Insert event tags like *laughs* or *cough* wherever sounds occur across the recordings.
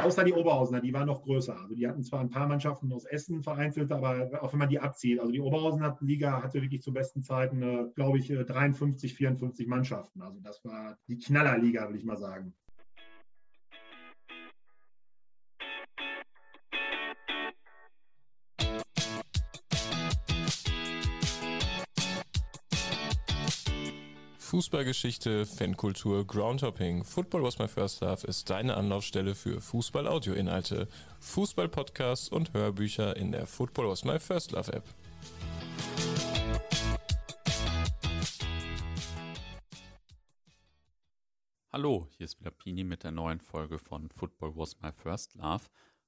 Außer die Oberhausener, die waren noch größer. Also die hatten zwar ein paar Mannschaften aus Essen vereinzelt, aber auch wenn man die abzieht. Also die Oberhausener Liga hatte wirklich zu besten Zeiten, äh, glaube ich, 53, 54 Mannschaften. Also das war die Knallerliga, würde ich mal sagen. Fußballgeschichte, Fankultur, Groundhopping. Football was my first love ist deine Anlaufstelle für Fußball-Audio-Inhalte, Fußball-Podcasts und Hörbücher in der Football was my first love App. Hallo, hier ist wieder Pini mit der neuen Folge von Football was my first love.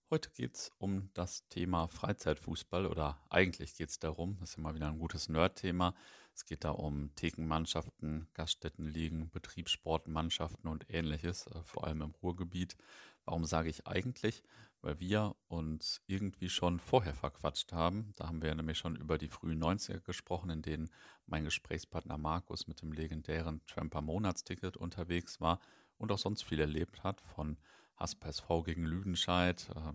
Heute geht es um das Thema Freizeitfußball oder eigentlich geht es darum, das ist immer wieder ein gutes Nerd-Thema, es geht da um Thekenmannschaften, Gaststättenligen, Betriebssportmannschaften und ähnliches, äh, vor allem im Ruhrgebiet. Warum sage ich eigentlich? Weil wir uns irgendwie schon vorher verquatscht haben. Da haben wir nämlich schon über die frühen 90er gesprochen, in denen mein Gesprächspartner Markus mit dem legendären Tramper Monatsticket unterwegs war und auch sonst viel erlebt hat, von Hasper SV gegen Lüdenscheid, äh,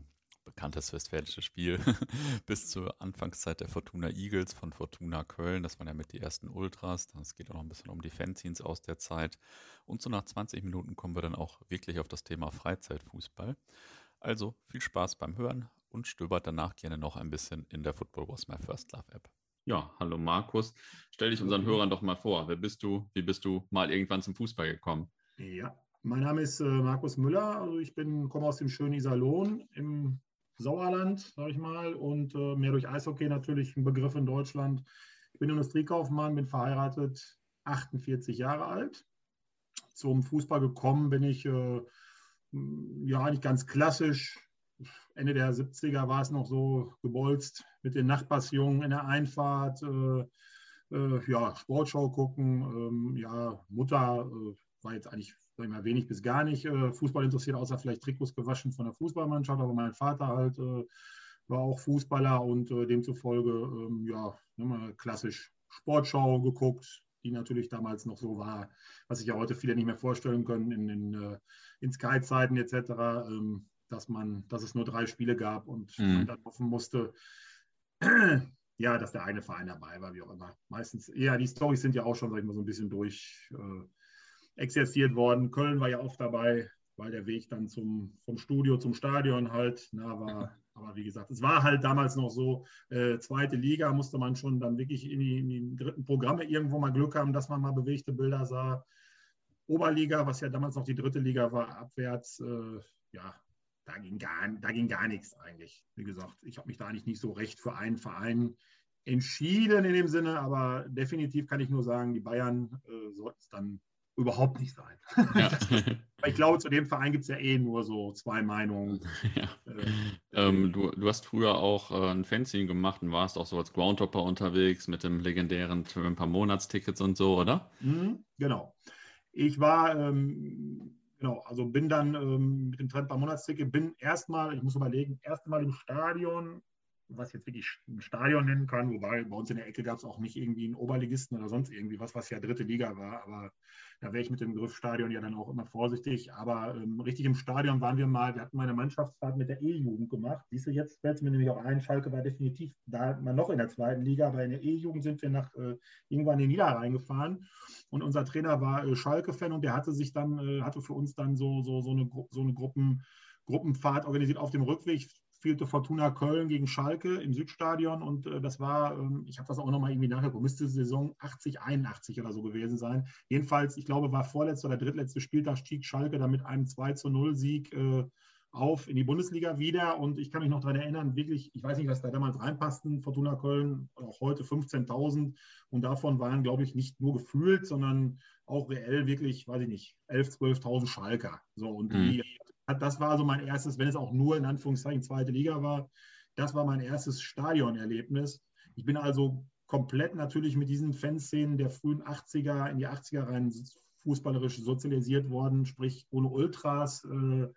bekanntes westfälisches Spiel, *laughs* bis zur Anfangszeit der Fortuna Eagles von Fortuna Köln. Das waren ja mit die ersten Ultras. Es geht auch noch ein bisschen um die Fanzines aus der Zeit. Und so nach 20 Minuten kommen wir dann auch wirklich auf das Thema Freizeitfußball. Also viel Spaß beim Hören und stöbert danach gerne noch ein bisschen in der Football Was My First Love App. Ja, hallo Markus. Stell dich unseren Hörern doch mal vor. Wer bist du? Wie bist du mal irgendwann zum Fußball gekommen? Ja, mein Name ist äh, Markus Müller. Also ich bin, komme aus dem schönen Iserlohn im Sauerland, sage ich mal, und äh, mehr durch Eishockey natürlich ein Begriff in Deutschland. Ich bin Industriekaufmann, bin verheiratet, 48 Jahre alt. Zum Fußball gekommen bin ich äh, ja nicht ganz klassisch. Ende der 70er war es noch so gebolzt mit den Nachbarsjungen in der Einfahrt. Äh, äh ja, Sportschau gucken. Ähm, ja, Mutter äh, war jetzt eigentlich sag ich mal, wenig bis gar nicht äh, Fußball interessiert, außer vielleicht Trikots gewaschen von der Fußballmannschaft. Aber mein Vater halt äh, war auch Fußballer und äh, demzufolge, ähm, ja, mal klassisch Sportschau geguckt, die natürlich damals noch so war, was sich ja heute viele nicht mehr vorstellen können in, in, äh, in Sky-Zeiten etc., ähm, dass man, dass es nur drei Spiele gab und mhm. man dann hoffen musste, *clears throat* ja, dass der eine Verein dabei war, wie auch immer. Meistens, ja, die Storys sind ja auch schon, sag ich mal, so ein bisschen durch äh, exerziert worden. Köln war ja oft dabei, weil der Weg dann zum, vom Studio zum Stadion halt nah war. *laughs* Aber wie gesagt, es war halt damals noch so, äh, zweite Liga musste man schon dann wirklich in die, in die, dritten Programme irgendwo mal Glück haben, dass man mal bewegte Bilder sah. Oberliga, was ja damals noch die dritte Liga war, abwärts, äh, ja, da ging, gar, da ging gar nichts eigentlich. Wie gesagt, ich habe mich da eigentlich nicht so recht für einen Verein entschieden in dem Sinne, aber definitiv kann ich nur sagen, die Bayern äh, sollten es dann überhaupt nicht sein. Ja. *laughs* ich glaube, zu dem Verein gibt es ja eh nur so zwei Meinungen. *laughs* Ja. Äh, ähm, du, du, hast früher auch äh, ein Fanzine gemacht und warst auch so als Groundhopper unterwegs mit dem legendären ein paar Monatstickets und so, oder? Mhm, genau. Ich war, ähm, genau, also bin dann ähm, mit dem Trend paar Monatsticket, bin erstmal, ich muss überlegen, erstmal im Stadion was jetzt wirklich ein Stadion nennen kann, wobei bei uns in der Ecke gab es auch nicht irgendwie einen Oberligisten oder sonst irgendwie was, was ja dritte Liga war, aber da wäre ich mit dem Begriff Stadion ja dann auch immer vorsichtig. Aber ähm, richtig im Stadion waren wir mal, wir hatten meine Mannschaftsfahrt mit der E-Jugend gemacht. Siehst du, jetzt fällt es mir nämlich auch ein, Schalke war definitiv da mal noch in der zweiten Liga, aber in der E-Jugend sind wir nach äh, irgendwann in den Niederrhein gefahren und unser Trainer war äh, Schalke-Fan und der hatte sich dann, äh, hatte für uns dann so, so, so eine, so eine Gruppen, Gruppenfahrt organisiert auf dem Rückweg spielte Fortuna Köln gegen Schalke im Südstadion und äh, das war, ähm, ich habe das auch nochmal irgendwie nachgeguckt, müsste Saison 80, 81 oder so gewesen sein. Jedenfalls, ich glaube, war vorletzter oder drittletzter Spieltag stieg Schalke dann mit einem 2 zu 0 Sieg äh, auf in die Bundesliga wieder und ich kann mich noch daran erinnern, wirklich, ich weiß nicht, was da damals reinpassten, Fortuna Köln, auch heute 15.000 und davon waren, glaube ich, nicht nur gefühlt, sondern auch reell wirklich, weiß ich nicht, 11.000, 12.000 Schalker. So, und mhm. die das war so mein erstes, wenn es auch nur in Anführungszeichen zweite Liga war, das war mein erstes Stadionerlebnis. Ich bin also komplett natürlich mit diesen Fanszenen der frühen 80er in die 80er rein fußballerisch sozialisiert worden, sprich ohne Ultras, äh,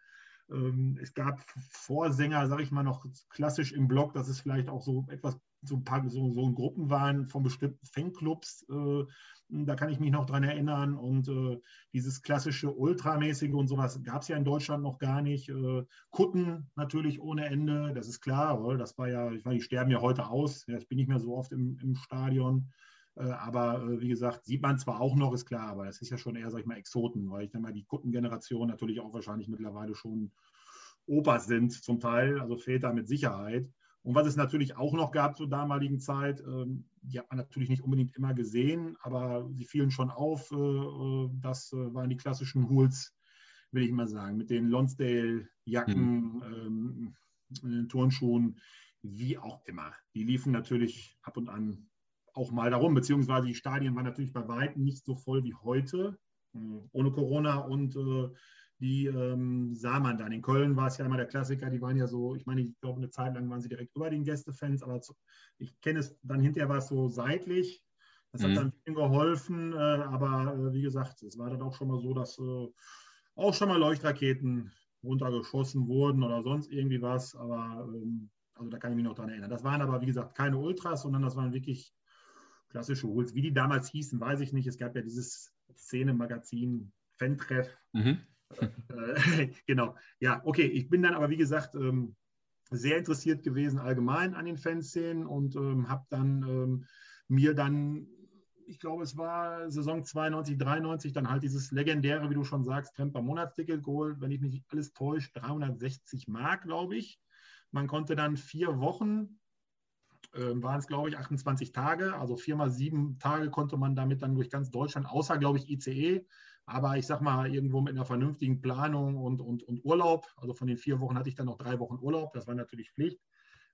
ähm, es gab Vorsänger, sage ich mal, noch klassisch im Blog, dass es vielleicht auch so etwas, so ein paar so, so Gruppen waren von bestimmten Fanclubs. Äh, da kann ich mich noch dran erinnern. Und äh, dieses klassische Ultramäßige und sowas gab es ja in Deutschland noch gar nicht. Äh, Kutten natürlich ohne Ende, das ist klar. Oder? Das war ja, ich meine, die sterben ja heute aus. Ja, ich bin nicht mehr so oft im, im Stadion. Äh, aber äh, wie gesagt, sieht man zwar auch noch, ist klar, aber das ist ja schon eher, sag ich mal, Exoten, weil ich dann mal die Kuttengeneration natürlich auch wahrscheinlich mittlerweile schon Opas sind zum Teil, also Väter mit Sicherheit. Und was es natürlich auch noch gab zur damaligen Zeit, ähm, die hat man natürlich nicht unbedingt immer gesehen, aber sie fielen schon auf. Äh, das waren die klassischen Hools, will ich mal sagen, mit den Lonsdale-Jacken, mhm. Turnschuhen, wie auch immer. Die liefen natürlich ab und an auch mal darum, beziehungsweise die Stadien waren natürlich bei weitem nicht so voll wie heute, äh, ohne Corona und äh, die ähm, sah man dann. In Köln war es ja immer der Klassiker, die waren ja so, ich meine, ich glaube, eine Zeit lang waren sie direkt über den Gästefans, aber zu, ich kenne es, dann hinterher war es so seitlich. Das hat mhm. dann viel geholfen, äh, aber äh, wie gesagt, es war dann auch schon mal so, dass äh, auch schon mal Leuchtraketen runtergeschossen wurden oder sonst irgendwie was, aber ähm, also da kann ich mich noch dran erinnern. Das waren aber, wie gesagt, keine Ultras, sondern das waren wirklich klassische Hools. Wie die damals hießen, weiß ich nicht. Es gab ja dieses Szene-Magazin Fan-Treff. Mhm. Äh, *laughs* genau. Ja, okay. Ich bin dann aber, wie gesagt, ähm, sehr interessiert gewesen allgemein an den Fanszenen und ähm, habe dann ähm, mir dann, ich glaube, es war Saison 92, 93, dann halt dieses legendäre, wie du schon sagst, Tremper Monatsticket geholt, wenn ich mich nicht alles täusche, 360 Mark, glaube ich. Man konnte dann vier Wochen äh, waren es, glaube ich, 28 Tage. Also viermal sieben Tage konnte man damit dann durch ganz Deutschland, außer, glaube ich, ICE. Aber ich sag mal, irgendwo mit einer vernünftigen Planung und, und, und Urlaub. Also von den vier Wochen hatte ich dann noch drei Wochen Urlaub. Das war natürlich Pflicht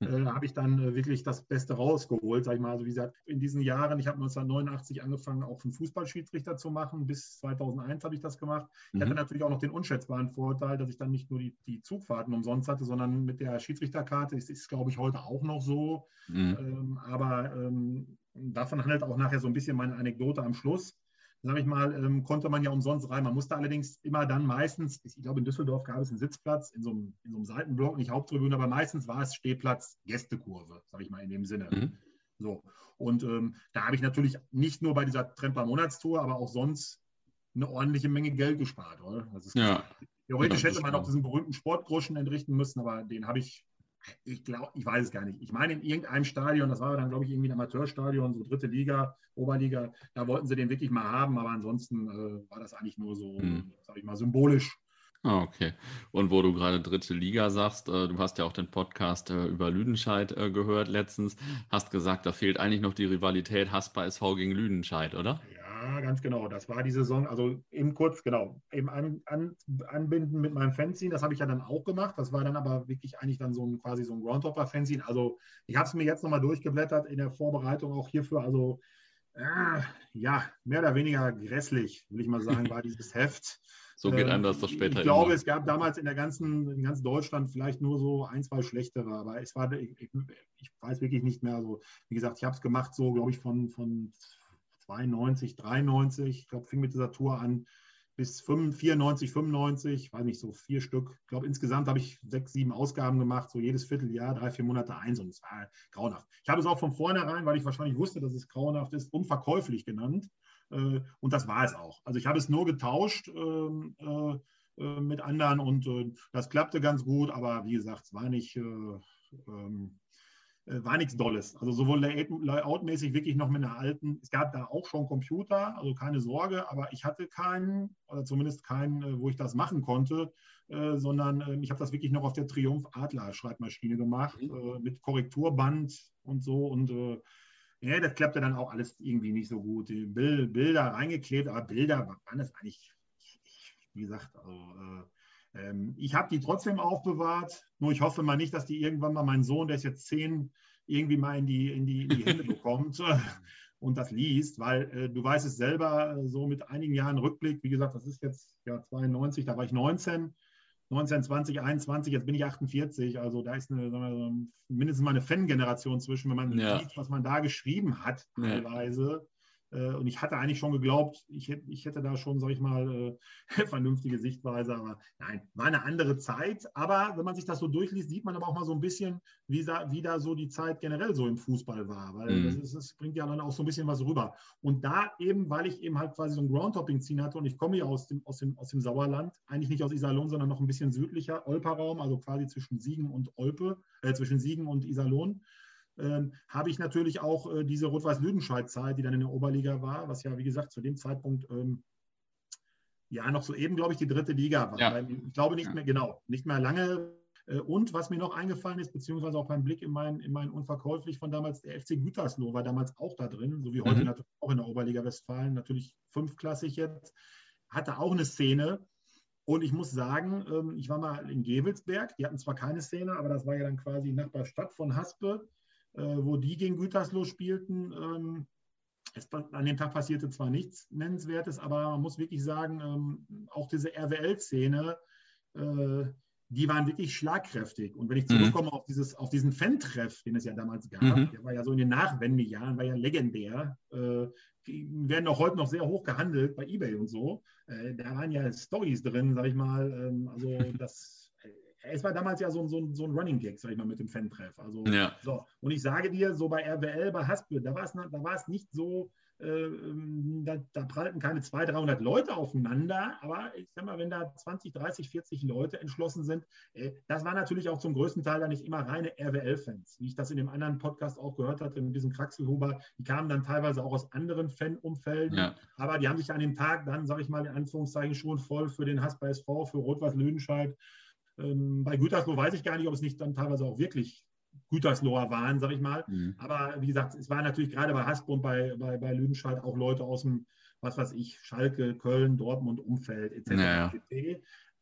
äh, habe ich dann äh, wirklich das Beste rausgeholt, sag ich mal. Also wie gesagt, in diesen Jahren, ich habe 1989 angefangen, auch einen Fußballschiedsrichter zu machen. Bis 2001 habe ich das gemacht. Ich mhm. hatte natürlich auch noch den unschätzbaren Vorteil, dass ich dann nicht nur die, die Zugfahrten umsonst hatte, sondern mit der Schiedsrichterkarte, das ist, glaube ich, heute auch noch so. Mhm. Ähm, aber ähm, davon handelt auch nachher so ein bisschen meine Anekdote am Schluss sage ich mal, ähm, konnte man ja umsonst rein. Man musste allerdings immer dann meistens, ich glaube in Düsseldorf gab es einen Sitzplatz in so einem, in so einem Seitenblock, nicht Haupttribüne, aber meistens war es Stehplatz, Gästekurve, sage ich mal in dem Sinne. Mhm. So. Und ähm, da habe ich natürlich nicht nur bei dieser Tremper Monatstour, aber auch sonst eine ordentliche Menge Geld gespart. Oder? ja. Theoretisch hätte man auch diesen berühmten Sportgroschen entrichten müssen, aber den habe ich ich glaube, ich weiß es gar nicht. Ich meine, in irgendeinem Stadion, das war dann, glaube ich, irgendwie ein Amateurstadion, so dritte Liga, Oberliga, da wollten sie den wirklich mal haben, aber ansonsten äh, war das eigentlich nur so, hm. sage ich mal, symbolisch. Ah, okay. Und wo du gerade dritte Liga sagst, äh, du hast ja auch den Podcast äh, über Lüdenscheid äh, gehört letztens, hast gesagt, da fehlt eigentlich noch die Rivalität Haspa SV gegen Lüdenscheid, oder? Ja ganz genau. Das war die Saison, also eben kurz, genau, eben an, an, anbinden mit meinem Fanzine. Das habe ich ja dann auch gemacht. Das war dann aber wirklich eigentlich dann so ein quasi so ein Groundhopper-Fanzine. Also ich habe es mir jetzt nochmal durchgeblättert in der Vorbereitung auch hierfür. Also äh, ja, mehr oder weniger grässlich, will ich mal sagen, *laughs* war dieses Heft. So geht einem das doch später. Ich glaube, immer. es gab damals in der ganzen, in ganz Deutschland vielleicht nur so ein, zwei schlechtere, aber es war, ich, ich weiß wirklich nicht mehr. Also, wie gesagt, ich habe es gemacht, so glaube ich, von, von 92, 93, ich glaube, fing mit dieser Tour an bis 94, 95, weiß nicht, so vier Stück. Ich glaube, insgesamt habe ich sechs, sieben Ausgaben gemacht, so jedes Vierteljahr, drei, vier Monate eins und es war grauenhaft. Ich habe es auch von vornherein, weil ich wahrscheinlich wusste, dass es grauenhaft ist, unverkäuflich genannt. Äh, und das war es auch. Also ich habe es nur getauscht ähm, äh, äh, mit anderen und das klappte ganz gut, aber wie gesagt, es war nicht ähm, äh, war nichts Dolles. Also sowohl layoutmäßig wirklich noch mit einer alten, es gab da auch schon Computer, also keine Sorge, aber ich hatte keinen, oder zumindest keinen, äh, wo ich das machen konnte, äh, sondern äh, ich habe das wirklich noch auf der Triumph Adler Schreibmaschine gemacht, mhm. äh, mit Korrekturband und so und äh, ja, das klappte dann auch alles irgendwie nicht so gut. Die Bilder reingeklebt, aber Bilder waren das eigentlich, wie gesagt, also, ähm, ich habe die trotzdem aufbewahrt, nur ich hoffe mal nicht, dass die irgendwann mal mein Sohn, der ist jetzt zehn, irgendwie mal in die, in die, in die Hände bekommt *laughs* und das liest, weil äh, du weißt es selber, äh, so mit einigen Jahren Rückblick, wie gesagt, das ist jetzt ja 92, da war ich 19. 19, 20, 21, jetzt bin ich 48, also da ist eine, wir, mindestens mal eine Fan-Generation zwischen, wenn man ja. sieht, was man da geschrieben hat, teilweise. Äh, und ich hatte eigentlich schon geglaubt, ich hätte, ich hätte da schon, sag ich mal, äh, *laughs* vernünftige Sichtweise. Aber nein, war eine andere Zeit. Aber wenn man sich das so durchliest, sieht man aber auch mal so ein bisschen, wie da, wie da so die Zeit generell so im Fußball war. Weil mhm. das, ist, das, bringt ja dann auch so ein bisschen was rüber. Und da eben, weil ich eben halt quasi so ein Groundtopping-Ziehen hatte und ich komme ja aus dem, aus, dem, aus dem Sauerland, eigentlich nicht aus Iserlohn, sondern noch ein bisschen südlicher, Olper-Raum, also quasi zwischen Siegen und Olpe, äh, zwischen Siegen und Iserlohn ähm, habe ich natürlich auch äh, diese Rot-Weiß-Lüdenscheid-Zeit, die dann in der Oberliga war, was ja, wie gesagt, zu dem Zeitpunkt ähm, ja noch so eben, glaube ich, die dritte Liga war. Ja. Ich glaube nicht mehr, genau, nicht mehr lange. Äh, und was mir noch eingefallen ist, beziehungsweise auch beim Blick in mein, in mein Unverkäuflich von damals, der FC Gütersloh war damals auch da drin, so wie heute mhm. natürlich auch in der Oberliga Westfalen, natürlich fünfklassig jetzt, hatte auch eine Szene, und ich muss sagen, ähm, ich war mal in Gevelsberg, die hatten zwar keine Szene, aber das war ja dann quasi Nachbarstadt von Haspe. Äh, wo die gegen Gütersloh spielten. Ähm, es, an dem Tag passierte zwar nichts Nennenswertes, aber man muss wirklich sagen, ähm, auch diese RWL-Szene, äh, die waren wirklich schlagkräftig. Und wenn ich mhm. zurückkomme mhm. auf, dieses, auf diesen Fan-Treff, den es ja damals gab, mhm. der war ja so in den Nachwendejahren, war ja legendär. Äh, werden auch heute noch sehr hoch gehandelt bei Ebay und so. Äh, da waren ja Stories drin, sag ich mal. Ähm, also *laughs* das es war damals ja so, so, so ein Running Gag, sag ich mal, mit dem Fan-Treff. Also, ja. so. Und ich sage dir, so bei RWL, bei Haspel, da war es da war's nicht so, äh, ähm, da, da, prallten keine 200, 300 Leute aufeinander, aber ich sag mal, wenn da 20, 30, 40 Leute entschlossen sind, äh, das war natürlich auch zum größten Teil dann nicht immer reine RWL-Fans, wie ich das in dem anderen Podcast auch gehört hatte, mit diesem Kraxelhuber, die kamen dann teilweise auch aus anderen Fan-Umfelden, ja. aber die haben sich an dem Tag dann, sage ich mal, in Anführungszeichen schon voll für den Hass bei SV, für Rot-Weiß-Lüdenscheid ähm, bei Gütersloh weiß ich gar nicht, ob es nicht dann teilweise auch wirklich Gütersloher waren, sag ich mal. Mhm. Aber wie gesagt, es waren natürlich gerade bei Hasbro und bei, bei, bei Lüdenscheid auch Leute aus dem, was weiß ich, Schalke, Köln, Dortmund, Umfeld etc. Naja.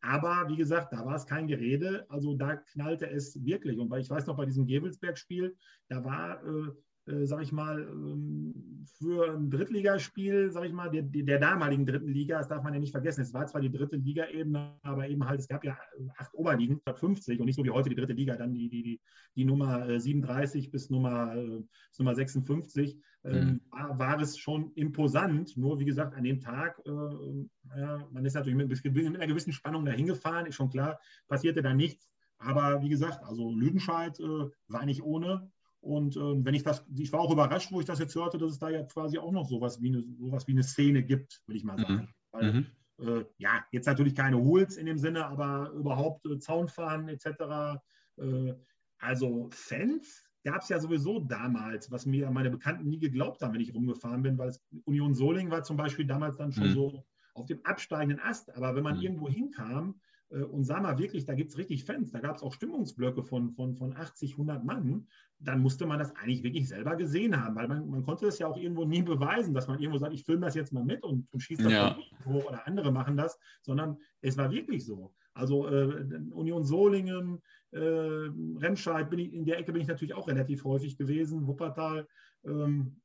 Aber wie gesagt, da war es kein Gerede. Also da knallte es wirklich. Und ich weiß noch, bei diesem Gebelsberg-Spiel, da war äh, äh, sag ich mal, ähm, für ein Drittligaspiel, sag ich mal, der, der, damaligen dritten Liga, das darf man ja nicht vergessen. Es war zwar die dritte Liga-Ebene, aber eben halt, es gab ja acht Oberligen statt 50 und nicht so wie heute die dritte Liga, dann die, die, die, die Nummer 37 äh, bis Nummer, äh, bis Nummer 56. Ähm, mhm. war, war, es schon imposant. Nur wie gesagt, an dem Tag, äh, ja, man ist natürlich mit, mit einer gewissen Spannung dahin gefahren, ist schon klar, passierte da nichts. Aber wie gesagt, also Lüdenscheid äh, war nicht ohne. Und ähm, wenn ich das, ich war auch überrascht, wo ich das jetzt hörte, dass es da ja quasi auch noch sowas wie eine, sowas wie eine Szene gibt, würde ich mal sagen. Mhm. Weil, mhm. äh, ja, jetzt natürlich keine Hools in dem Sinne, aber überhaupt äh, Zaunfahren etc. Äh, also Fans gab es ja sowieso damals, was mir meine Bekannten nie geglaubt haben, wenn ich rumgefahren bin, weil es, Union Soling war zum Beispiel damals dann schon mhm. so auf dem absteigenden Ast. Aber wenn man mhm. irgendwo hinkam, und sah mal wirklich, da gibt es richtig Fans, da gab es auch Stimmungsblöcke von, von, von 80, 100 Mann, dann musste man das eigentlich wirklich selber gesehen haben, weil man, man konnte es ja auch irgendwo nie beweisen, dass man irgendwo sagt, ich filme das jetzt mal mit und, und schieße das ja. hoch oder andere machen das, sondern es war wirklich so. Also äh, Union Solingen, äh, Remscheid, bin ich, in der Ecke bin ich natürlich auch relativ häufig gewesen, Wuppertal, ähm,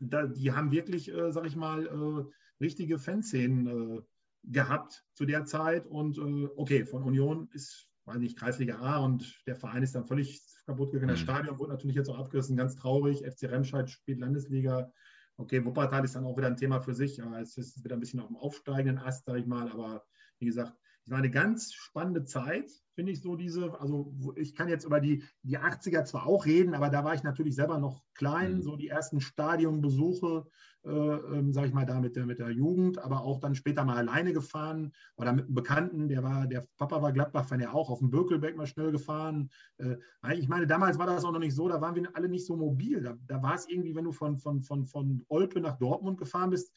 da, die haben wirklich, äh, sag ich mal, äh, richtige Fanszenen äh, gehabt zu der Zeit. Und äh, okay, von Union ist, weiß nicht, Kreisliga A und der Verein ist dann völlig kaputt gegangen. Das mhm. Stadion wurde natürlich jetzt auch abgerissen, ganz traurig. FC Remscheid spielt Landesliga. Okay, Wuppertal ist dann auch wieder ein Thema für sich. Es ist wieder ein bisschen auf dem aufsteigenden Ast, sage ich mal. Aber wie gesagt, es war eine ganz spannende Zeit, finde ich so diese, also ich kann jetzt über die, die 80er zwar auch reden, aber da war ich natürlich selber noch klein, mhm. so die ersten Stadionbesuche, äh, ähm, sage ich mal, da mit der, mit der Jugend, aber auch dann später mal alleine gefahren oder mit einem Bekannten, der war, der Papa war Gladbach-Fan, ja auch auf dem Bökelberg mal schnell gefahren. Äh, ich meine, damals war das auch noch nicht so, da waren wir alle nicht so mobil. Da, da war es irgendwie, wenn du von, von, von, von Olpe nach Dortmund gefahren bist,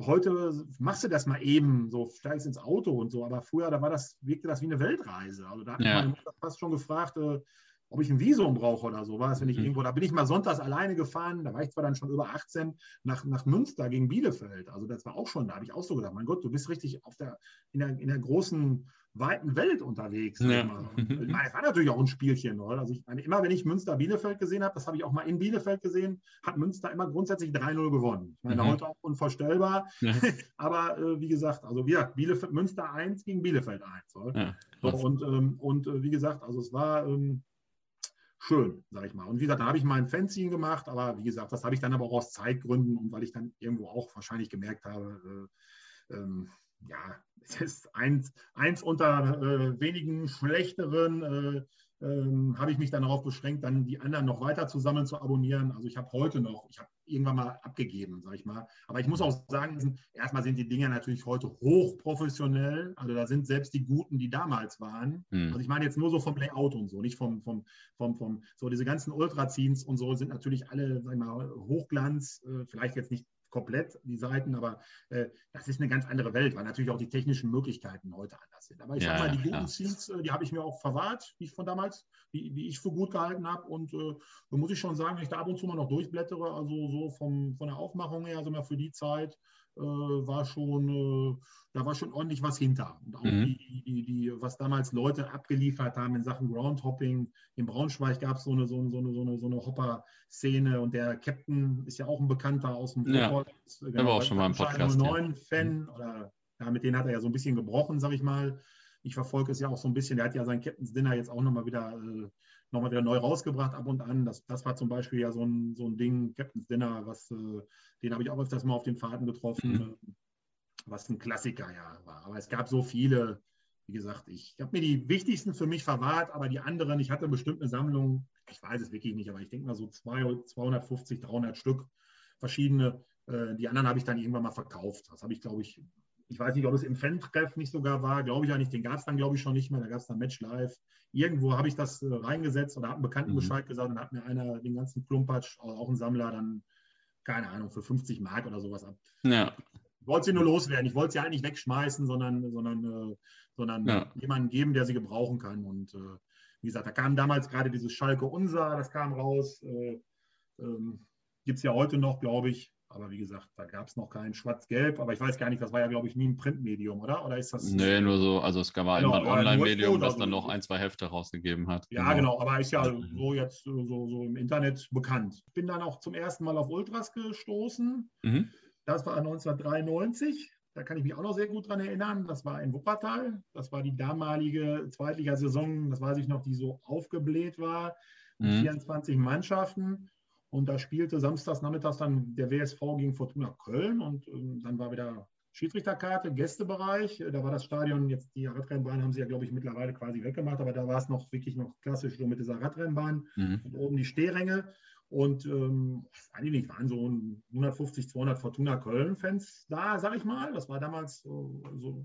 heute machst du das mal eben, so steigst ins Auto und so, aber früher, da war das, wirkte das wie eine Weltreise. Also da hat ja. meine Mutter fast schon gefragt, äh, ob ich ein Visum brauche oder so, war es, wenn ich mhm. irgendwo, da bin ich mal sonntags alleine gefahren, da war ich zwar dann schon über 18, nach, nach Münster gegen Bielefeld. Also das war auch schon, da habe ich auch so gedacht, mein Gott, du bist richtig auf der, in der, in der großen weiten Welt unterwegs. Ja. meine, es war natürlich auch ein Spielchen. Oder? Also ich meine, immer wenn ich Münster-Bielefeld gesehen habe, das habe ich auch mal in Bielefeld gesehen, hat Münster immer grundsätzlich 3-0 gewonnen. Ich meine, mhm. heute auch unvorstellbar. Ja. *laughs* Aber äh, wie gesagt, also wir, Bielefeld, Münster 1 gegen Bielefeld 1. Ja, und ähm, und äh, wie gesagt, also es war, ähm, schön, sage ich mal. Und wie gesagt, da habe ich mein Fanzine gemacht, aber wie gesagt, das habe ich dann aber auch aus Zeitgründen und weil ich dann irgendwo auch wahrscheinlich gemerkt habe, äh, ähm, ja, *laughs* es ist eins, eins unter äh, wenigen schlechteren äh, ähm, habe ich mich dann darauf beschränkt, dann die anderen noch weiter zusammen zu abonnieren. Also ich habe heute noch, ich habe irgendwann mal abgegeben, sage ich mal. Aber ich muss auch sagen, erstmal sind die Dinge natürlich heute hochprofessionell. Also da sind selbst die Guten, die damals waren. Mhm. Also ich meine jetzt nur so vom Layout und so, nicht vom, vom, vom, vom so diese ganzen Ultraziens und so sind natürlich alle, sag ich mal, Hochglanz, äh, vielleicht jetzt nicht komplett die Seiten, aber äh, das ist eine ganz andere Welt, weil natürlich auch die technischen Möglichkeiten heute anders sind. Aber ich ja, sag mal, die guten Scenes, äh, die habe ich mir auch verwahrt, die ich von damals, wie, wie ich für gut gehalten habe. Und äh, da muss ich schon sagen, wenn ich da ab und zu mal noch durchblättere, also so vom, von der Aufmachung her, also mal für die Zeit, war schon, äh, da war schon ordentlich was hinter. Und auch mhm. die, die, die, was damals Leute abgeliefert haben in Sachen Groundhopping. In Braunschweig gab so es so eine, so eine, so eine, so eine Hopper-Szene und der Captain ist ja auch ein Bekannter aus dem ja. Football. Genau, war auch schon mal im Podcast. 09 Fan mhm. oder ja, mit denen hat er ja so ein bisschen gebrochen, sag ich mal. Ich verfolge es ja auch so ein bisschen. Der hat ja sein Captain's Dinner jetzt auch nochmal wieder äh, nochmal wieder neu rausgebracht ab und an. Das, das war zum Beispiel ja so ein, so ein Ding, Captain's Dinner, was, äh, den habe ich auch öfters mal auf den Fahrten getroffen, mhm. Äh, was ein Klassiker ja war. Aber es gab so viele, wie gesagt, ich habe mir die wichtigsten für mich verwahrt, aber die anderen, ich hatte bestimmt eine Sammlung, ich weiß es wirklich nicht, aber ich denke mal so 250, 300 Stück verschiedene. Äh, die anderen habe ich dann irgendwann mal verkauft. Das habe ich, glaube ich, ich weiß nicht, ob es im Fan-Treff nicht sogar war, glaube ich ja nicht. Den gab es dann, glaube ich, schon nicht mehr. Da gab es dann Match Live. Irgendwo habe ich das äh, reingesetzt oder habe einen Bekannten mhm. Bescheid gesagt und hat mir einer den ganzen Klumpatsch, auch ein Sammler, dann, keine Ahnung, für 50 Mark oder sowas ab. Ja. Ich wollte sie nur loswerden. Ich wollte sie eigentlich wegschmeißen, sondern, sondern, äh, sondern ja. jemanden geben, der sie gebrauchen kann. Und äh, wie gesagt, da kam damals gerade dieses Schalke Unser, das kam raus. Äh, ähm, Gibt es ja heute noch, glaube ich. Aber wie gesagt, da gab es noch kein Schwarz-Gelb, aber ich weiß gar nicht, das war ja, glaube ich, nie ein Printmedium, oder? Oder ist das. Nee, nur so, also es gab genau, immer ein Online-Medium, das dann noch ein, zwei Hefte rausgegeben hat. Ja, genau, genau aber ist ja so jetzt so, so im Internet bekannt. Ich bin dann auch zum ersten Mal auf Ultras gestoßen. Mhm. Das war 1993. Da kann ich mich auch noch sehr gut dran erinnern. Das war in Wuppertal. Das war die damalige Zweitligasaison, das weiß ich noch, die so aufgebläht war. Mhm. 24 Mannschaften. Und da spielte samstags nachmittags dann der WSV gegen Fortuna Köln und ähm, dann war wieder Schiedsrichterkarte, Gästebereich. Da war das Stadion, jetzt die Radrennbahn haben sie ja, glaube ich, mittlerweile quasi weggemacht, aber da war es noch wirklich noch klassisch so mit dieser Radrennbahn mhm. und oben die Stehränge. Und ähm, eigentlich waren so 150, 200 Fortuna Köln-Fans da, sag ich mal. Das war damals so, so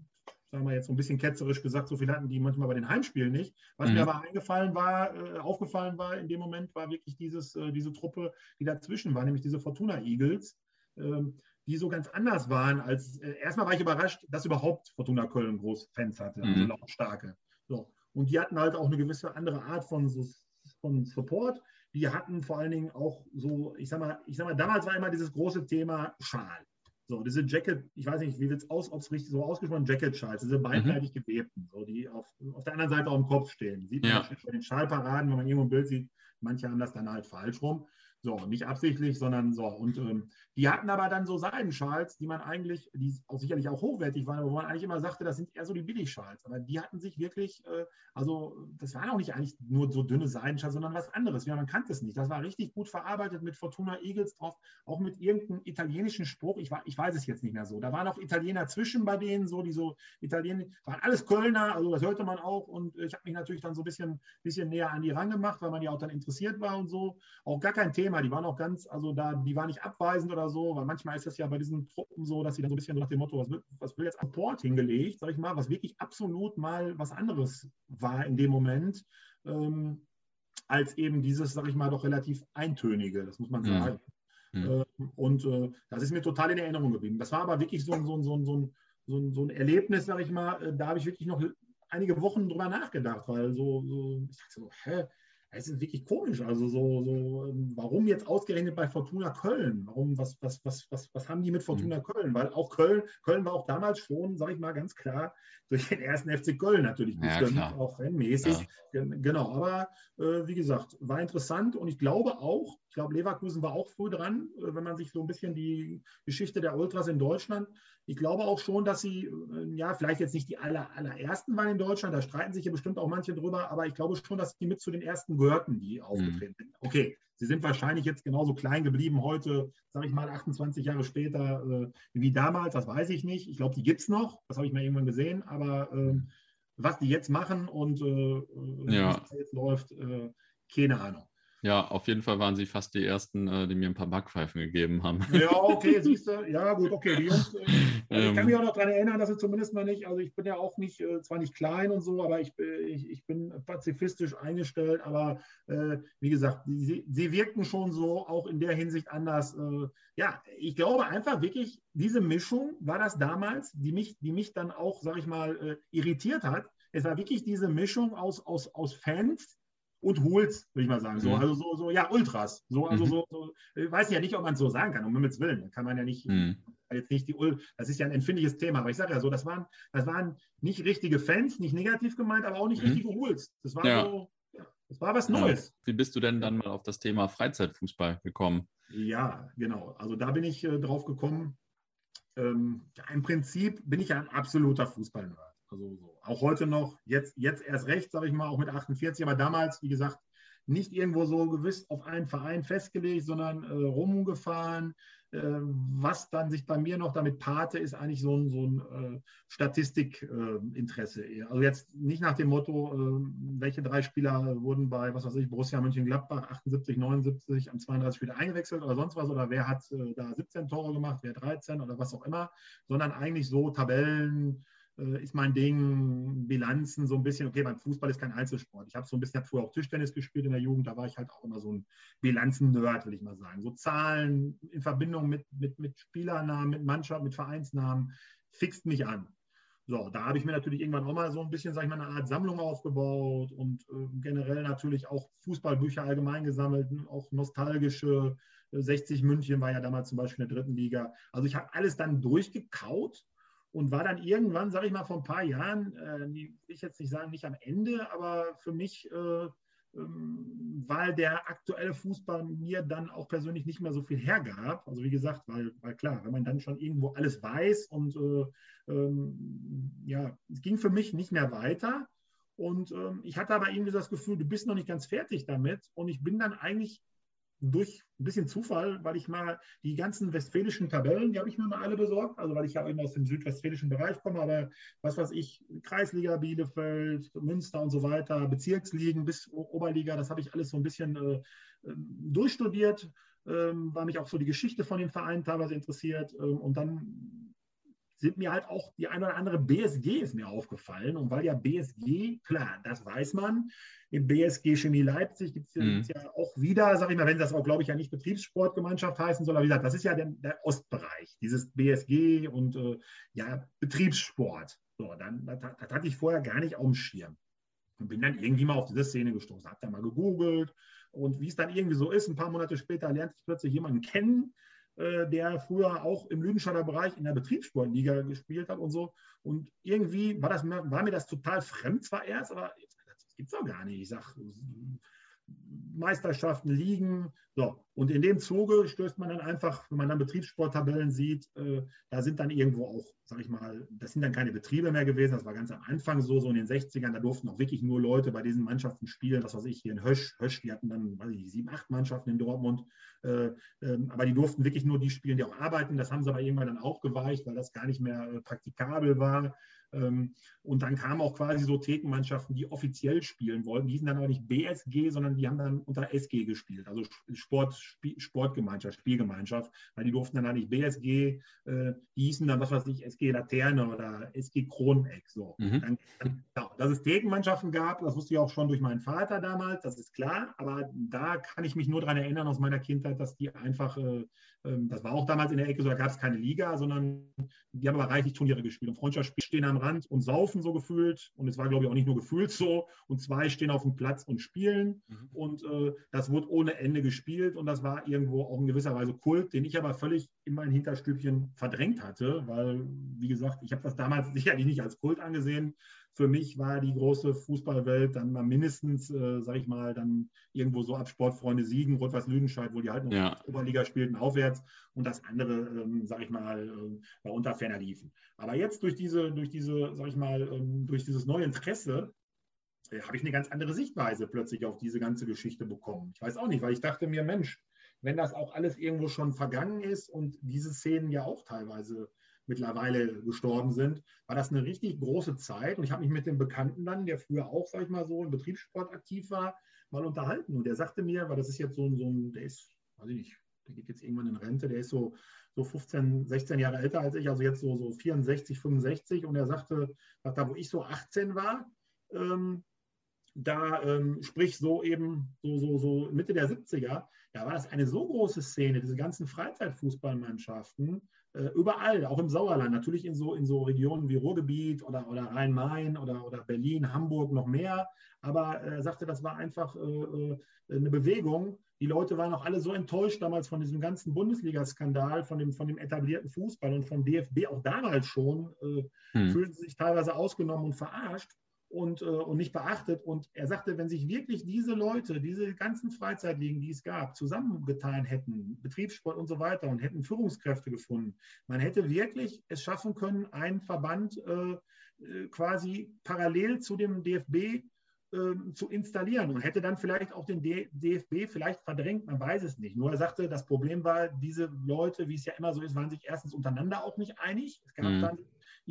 sagen wir jetzt so ein bisschen ketzerisch gesagt, so viel hatten die manchmal bei den Heimspielen nicht. Was mhm. mir aber eingefallen war, äh, aufgefallen war in dem Moment, war wirklich dieses, äh, diese Truppe, die dazwischen war, nämlich diese Fortuna Eagles, äh, die so ganz anders waren als, äh, erstmal war ich überrascht, dass überhaupt Fortuna Köln groß Fans hatte, also mhm. lautstarke. So. Und die hatten halt auch eine gewisse andere Art von, so, von Support. Die hatten vor allen Dingen auch so, ich sag mal, ich sag mal, damals war immer dieses große Thema Schal. So, diese Jacket, ich weiß nicht, wie wird es aus, ob es richtig so ausgesprochen Jacket-Schals, diese beidseitig mhm. gewebten, so, die auf, auf der anderen Seite auf dem Kopf stehen. Sieht man ja. bei den Schalparaden, wenn man irgendwo ein Bild sieht, manche haben das dann halt falsch rum. So, nicht absichtlich, sondern so. Und ähm, die hatten aber dann so Seidenschals, die man eigentlich, die auch sicherlich auch hochwertig waren, wo man eigentlich immer sagte, das sind eher so die Billigschals. Aber die hatten sich wirklich, äh, also das waren auch nicht eigentlich nur so dünne Seidenschals, sondern was anderes. Ja, man kannte es nicht. Das war richtig gut verarbeitet mit Fortuna Eagles drauf, auch mit irgendeinem italienischen Spruch. Ich, war, ich weiß es jetzt nicht mehr so. Da waren auch Italiener zwischen bei denen, so die so Italiener, waren alles Kölner, also das hörte man auch. Und ich habe mich natürlich dann so ein bisschen, bisschen näher an die ran gemacht, weil man ja auch dann interessiert war und so. Auch gar kein Thema Thema. Die waren auch ganz, also da, die waren nicht abweisend oder so, weil manchmal ist es ja bei diesen Truppen so, dass sie dann so ein bisschen nach dem Motto, was will, was will jetzt am Port hingelegt, sag ich mal, was wirklich absolut mal was anderes war in dem Moment, ähm, als eben dieses, sag ich mal, doch relativ eintönige, das muss man sagen. Mhm. Ähm, und äh, das ist mir total in Erinnerung geblieben. Das war aber wirklich so, so, so, so, so, so ein Erlebnis, sag ich mal, äh, da habe ich wirklich noch einige Wochen drüber nachgedacht, weil so, so ich dachte so, hä, es ist wirklich komisch. Also so, so, warum jetzt ausgerechnet bei Fortuna Köln? Warum, was, was, was, was, was haben die mit Fortuna mhm. Köln? Weil auch Köln, Köln war auch damals schon, sage ich mal ganz klar, durch den ersten FC Köln natürlich bestimmt, ja, auch rennmäßig. Ja. Genau, aber äh, wie gesagt, war interessant und ich glaube auch, ich glaube, Leverkusen war auch früh dran, äh, wenn man sich so ein bisschen die Geschichte der Ultras in Deutschland. Ich glaube auch schon, dass sie, äh, ja, vielleicht jetzt nicht die aller, allerersten waren in Deutschland, da streiten sich ja bestimmt auch manche drüber, aber ich glaube schon, dass die mit zu den ersten gehörten die mhm. aufgetreten sind. Okay, sie sind wahrscheinlich jetzt genauso klein geblieben heute, sage ich mal, 28 Jahre später äh, wie damals, das weiß ich nicht. Ich glaube, die gibt es noch, das habe ich mal irgendwann gesehen, aber äh, was die jetzt machen und äh, äh ja. wie es jetzt läuft, äh, keine Ahnung. Ja, auf jeden Fall waren sie fast die Ersten, äh, die mir ein paar Backpfeifen gegeben haben. Ja, okay, *laughs* siehst du. Ja, gut, okay. Die Jungs, äh, also ich kann mich auch noch daran erinnern, dass sie zumindest mal nicht, also ich bin ja auch nicht, äh, zwar nicht klein und so, aber ich, ich, ich bin pazifistisch eingestellt, aber äh, wie gesagt, sie, sie wirkten schon so, auch in der Hinsicht anders. Äh, ja, ich glaube einfach wirklich, diese Mischung war das damals, die mich, die mich dann auch, sag ich mal, äh, irritiert hat. Es war wirklich diese Mischung aus, aus, aus Fans, und Hools, würde ich mal sagen. So, mhm. Also so, so, ja, Ultras. So, also mhm. so, so, ich weiß ja nicht, ob man es so sagen kann, um Himmels Willen. Kann man ja nicht, mhm. jetzt nicht die Ul das ist ja ein empfindliches Thema, aber ich sage ja so, das waren, das waren nicht richtige Fans, nicht negativ gemeint, aber auch nicht mhm. richtige Hools. Das war ja. so, ja, das war was Neues. Ja. Wie bist du denn dann mal auf das Thema Freizeitfußball gekommen? Ja, genau. Also da bin ich äh, drauf gekommen. Ähm, Im Prinzip bin ich ja ein absoluter Fußballnerd. Also so. auch heute noch, jetzt, jetzt erst recht, sage ich mal, auch mit 48, aber damals, wie gesagt, nicht irgendwo so gewiss auf einen Verein festgelegt, sondern äh, rumgefahren. Äh, was dann sich bei mir noch damit pate, ist eigentlich so ein, so ein äh, Statistikinteresse. also jetzt nicht nach dem Motto, äh, welche drei Spieler wurden bei, was weiß ich, Borussia Mönchengladbach 78, 79 am 32 Spiele eingewechselt oder sonst was, oder wer hat äh, da 17 Tore gemacht, wer 13 oder was auch immer, sondern eigentlich so Tabellen, äh, ist mein Ding, Bilanzen so ein bisschen, okay, beim Fußball ist kein Einzelsport. Ich habe so ein bisschen, habe früher auch Tischtennis gespielt in der Jugend, da war ich halt auch immer so ein Bilanzen-Nerd, will ich mal sagen. So Zahlen in Verbindung mit, mit, mit Spielernamen, mit Mannschaft, mit Vereinsnamen, fixt mich an. So, da habe ich mir natürlich irgendwann auch mal so ein bisschen, sag ich mal, eine Art Sammlung aufgebaut und äh, generell natürlich auch Fußballbücher allgemein gesammelt, auch nostalgische. 60 München war ja damals zum Beispiel in der dritten Liga. Also ich habe alles dann durchgekaut und war dann irgendwann, sage ich mal, vor ein paar Jahren, äh, will ich jetzt nicht sagen, nicht am Ende, aber für mich, äh, ähm, weil der aktuelle Fußball mir dann auch persönlich nicht mehr so viel hergab. Also wie gesagt, weil, weil klar, wenn man dann schon irgendwo alles weiß und äh, ähm, ja, es ging für mich nicht mehr weiter. Und ähm, ich hatte aber irgendwie das Gefühl, du bist noch nicht ganz fertig damit. Und ich bin dann eigentlich durch ein bisschen Zufall, weil ich mal die ganzen westfälischen Tabellen, die habe ich mir mal alle besorgt, also weil ich ja eben aus dem südwestfälischen Bereich komme, aber was weiß ich, Kreisliga Bielefeld, Münster und so weiter, Bezirksligen bis Oberliga, das habe ich alles so ein bisschen äh, ähm, durchstudiert, ähm, weil mich auch so die Geschichte von den Vereinen teilweise interessiert ähm, und dann sind mir halt auch die eine oder andere BSG ist mir aufgefallen. Und weil ja BSG, klar, das weiß man, im BSG Chemie Leipzig gibt es ja, mhm. ja, auch wieder, sag ich mal, wenn das auch, glaube ich, ja nicht Betriebssportgemeinschaft heißen soll, aber wie gesagt, das ist ja der, der Ostbereich, dieses BSG und äh, ja, Betriebssport. So, dann, das, das, hatte ich vorher gar nicht auf dem Schirm. Und bin dann irgendwie mal auf diese Szene gestoßen, habe da mal gegoogelt und wie es dann irgendwie so ist, ein paar Monate später lernt ich plötzlich jemanden kennen, der früher auch im Lüdenscheider Bereich in der Betriebssportliga gespielt hat und so. Und irgendwie war, das, war mir das total fremd zwar erst, aber das gibt es doch gar nicht. Ich sage, Meisterschaften, Ligen. So. Und in dem Zuge stößt man dann einfach, wenn man dann Betriebssporttabellen sieht, äh, da sind dann irgendwo auch, sag ich mal, das sind dann keine Betriebe mehr gewesen. Das war ganz am Anfang so, so in den 60ern, da durften auch wirklich nur Leute bei diesen Mannschaften spielen. Das was ich hier in Hösch, Hösch, die hatten dann, weiß ich, sieben, acht Mannschaften in Dortmund. Äh, äh, aber die durften wirklich nur die spielen, die auch arbeiten. Das haben sie aber irgendwann dann auch geweicht, weil das gar nicht mehr äh, praktikabel war. Ähm, und dann kamen auch quasi so Thekenmannschaften, die offiziell spielen wollten. Die hießen dann aber nicht BSG, sondern die haben dann unter SG gespielt, also Sport, Sp Sportgemeinschaft, Spielgemeinschaft, weil die durften dann halt nicht BSG, äh, die hießen dann, was weiß ich, SG Laterne oder SG Kroneck. So. Mhm. Dann, dann, ja, dass es Thekenmannschaften gab, das wusste ich auch schon durch meinen Vater damals, das ist klar, aber da kann ich mich nur daran erinnern aus meiner Kindheit, dass die einfach, äh, äh, das war auch damals in der Ecke so, da gab es keine Liga, sondern die haben aber reichlich Turniere gespielt und Freundschaftsspiele stehen am Rand und saufen so gefühlt. Und es war, glaube ich, auch nicht nur gefühlt so. Und zwei stehen auf dem Platz und spielen. Mhm. Und äh, das wurde ohne Ende gespielt. Und das war irgendwo auch in gewisser Weise Kult, den ich aber völlig in mein Hinterstübchen verdrängt hatte, weil, wie gesagt, ich habe das damals *laughs* sicherlich nicht als Kult angesehen, für mich war die große Fußballwelt dann mal mindestens, äh, sage ich mal, dann irgendwo so ab Sportfreunde Siegen, Rot-Weiß Lüdenscheid, wo die halt noch ja. Oberliga spielten, aufwärts und das andere, ähm, sage ich mal, äh, war unter ferner liefen. Aber jetzt durch diese, durch diese, sage ich mal, ähm, durch dieses neue Interesse äh, habe ich eine ganz andere Sichtweise plötzlich auf diese ganze Geschichte bekommen. Ich weiß auch nicht, weil ich dachte mir, Mensch, wenn das auch alles irgendwo schon vergangen ist und diese Szenen ja auch teilweise mittlerweile gestorben sind, war das eine richtig große Zeit. Und ich habe mich mit dem Bekannten dann, der früher auch, sag ich mal, so im Betriebssport aktiv war, mal unterhalten. Und der sagte mir, weil das ist jetzt so ein, so ein der ist, weiß ich nicht, der geht jetzt irgendwann in Rente, der ist so, so 15, 16 Jahre älter als ich, also jetzt so, so 64, 65. Und er sagte, da wo ich so 18 war, ähm, da ähm, sprich so eben so, so, so Mitte der 70er, da war das eine so große Szene, diese ganzen Freizeitfußballmannschaften, überall, auch im Sauerland, natürlich in so, in so Regionen wie Ruhrgebiet oder, oder Rhein-Main oder, oder Berlin, Hamburg noch mehr. Aber er äh, sagte, das war einfach äh, äh, eine Bewegung. Die Leute waren auch alle so enttäuscht damals von diesem ganzen Bundesliga-Skandal, von dem, von dem etablierten Fußball und vom DFB auch damals schon, äh, hm. fühlten sich teilweise ausgenommen und verarscht und, äh, und nicht beachtet. Und er sagte, wenn sich wirklich diese Leute, diese ganzen Freizeitligen, die es gab, zusammengetan hätten, Betriebssport und so weiter, und hätten Führungskräfte gefunden, man hätte wirklich es schaffen können, einen Verband äh, äh quasi parallel zu dem DFB ähm, zu installieren und hätte dann vielleicht auch den DFB vielleicht verdrängt, man weiß es nicht. Nur er sagte, das Problem war, diese Leute, wie es ja immer so ist, waren sich erstens untereinander auch nicht einig. Es gab mhm. dann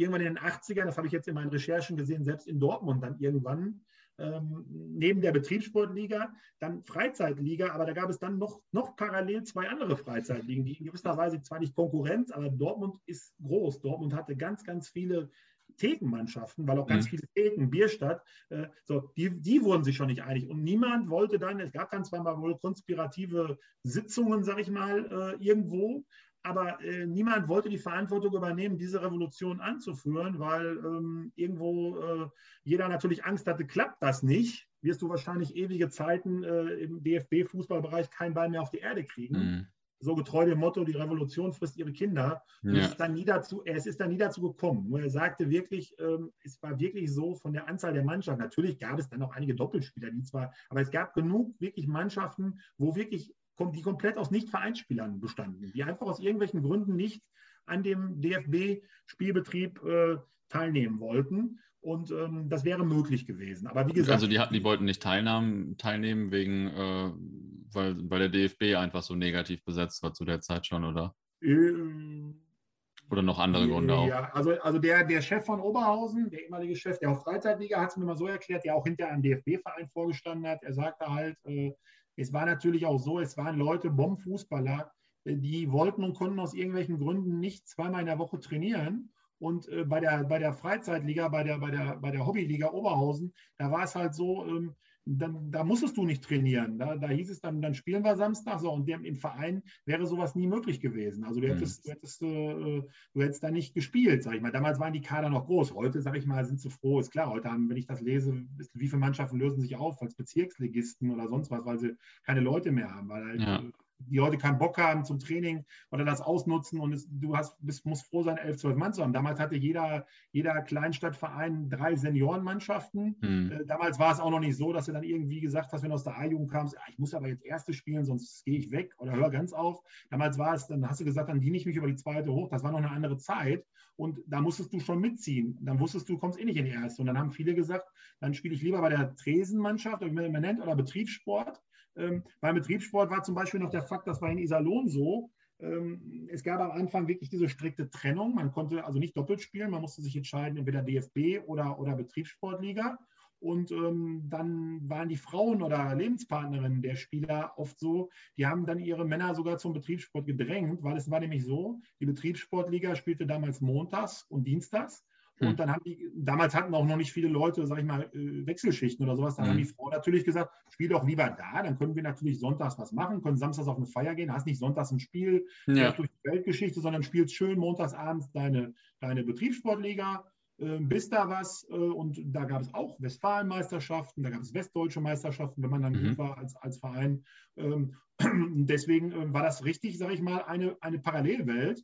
irgendwann in den 80ern, das habe ich jetzt in meinen Recherchen gesehen, selbst in Dortmund dann irgendwann, ähm, neben der Betriebssportliga, dann Freizeitliga, aber da gab es dann noch, noch parallel zwei andere Freizeitligen, die in gewisser Weise zwar nicht Konkurrenz, aber Dortmund ist groß. Dortmund hatte ganz, ganz viele Thekenmannschaften, weil auch ganz mhm. viele Theken, Bierstadt, äh, so, die, die wurden sich schon nicht einig. Und niemand wollte dann, es gab dann zwar mal wohl konspirative Sitzungen, sag ich mal, äh, irgendwo, aber äh, niemand wollte die Verantwortung übernehmen, diese Revolution anzuführen, weil ähm, irgendwo äh, jeder natürlich Angst hatte, klappt das nicht, wirst du wahrscheinlich ewige Zeiten äh, im DFB-Fußballbereich keinen Ball mehr auf die Erde kriegen. Mhm. So getreu dem Motto, die Revolution frisst ihre Kinder. Ja. Es, ist dann nie dazu, es ist dann nie dazu gekommen. Nur er sagte wirklich, ähm, es war wirklich so von der Anzahl der Mannschaften. Natürlich gab es dann auch einige Doppelspieler, die zwar, aber es gab genug wirklich Mannschaften, wo wirklich die komplett aus Nicht-Vereinsspielern bestanden, die einfach aus irgendwelchen Gründen nicht an dem DFB-Spielbetrieb äh, teilnehmen wollten. Und ähm, das wäre möglich gewesen. Aber wie gesagt. Also die, die wollten nicht teilnehmen, teilnehmen wegen, äh, weil, weil der DFB einfach so negativ besetzt war zu der Zeit schon, oder? Ähm, oder noch andere Gründe auch? Ja, also, also der, der Chef von Oberhausen, der ehemalige Chef der auch Freizeitliga, hat es mir mal so erklärt, der auch hinterher am DFB-Verein vorgestanden hat. Er sagte halt, äh, es war natürlich auch so, es waren Leute, Bombenfußballer, äh, die wollten und konnten aus irgendwelchen Gründen nicht zweimal in der Woche trainieren. Und äh, bei, der, bei der Freizeitliga, bei der, bei, der, bei der Hobbyliga Oberhausen, da war es halt so, dann, da musstest du nicht trainieren. Da, da hieß es dann, dann spielen wir Samstag. So, und dem, im Verein wäre sowas nie möglich gewesen. Also du mhm. hättest, du hättest, äh, du hättest da nicht gespielt, sag ich mal. Damals waren die Kader noch groß. Heute, sag ich mal, sind sie froh. Ist klar, heute haben, wenn ich das lese, wie viele Mannschaften lösen sich auf als Bezirksligisten oder sonst was, weil sie keine Leute mehr haben. Weil halt, ja die Leute keinen Bock haben zum Training oder das ausnutzen und es, du hast, bist, musst froh sein, elf, zwölf Mann zu haben. Damals hatte jeder, jeder Kleinstadtverein drei Seniorenmannschaften. Mhm. Damals war es auch noch nicht so, dass du dann irgendwie gesagt hast, wenn du aus der A-Jugend kamst, ich muss aber jetzt Erste spielen, sonst gehe ich weg oder hör ganz auf. Damals war es, dann hast du gesagt, dann diene ich mich über die zweite hoch. Das war noch eine andere Zeit und da musstest du schon mitziehen. Dann wusstest du, du kommst eh nicht in die Erste. Und dann haben viele gesagt, dann spiele ich lieber bei der Tresenmannschaft, wie man nennt, oder Betriebssport ähm, beim Betriebssport war zum Beispiel noch der Fakt, das war in Iserlohn so, ähm, es gab am Anfang wirklich diese strikte Trennung. Man konnte also nicht doppelt spielen, man musste sich entscheiden, entweder DFB oder, oder Betriebssportliga. Und ähm, dann waren die Frauen oder Lebenspartnerinnen der Spieler oft so, die haben dann ihre Männer sogar zum Betriebssport gedrängt, weil es war nämlich so, die Betriebssportliga spielte damals montags und dienstags und hm. dann haben die, damals hatten auch noch nicht viele Leute, sag ich mal, äh, Wechselschichten oder sowas. Dann mhm. haben hm. die Frau natürlich gesagt, spiel doch lieber da, dann können wir natürlich sonntags was machen, können samstags auf eine Feier gehen, hast nicht sonntags ein Spiel ja. durch die Weltgeschichte, sondern spielst schön montags abends deine, deine Betriebssportliga, äh, bist da was. Äh, und da gab es auch Westfalenmeisterschaften, da gab es westdeutsche Meisterschaften, wenn man dann mhm. gut war als, als Verein. Ähm, *clears throat* deswegen äh, war das richtig, sag ich mal, eine, eine Parallelwelt,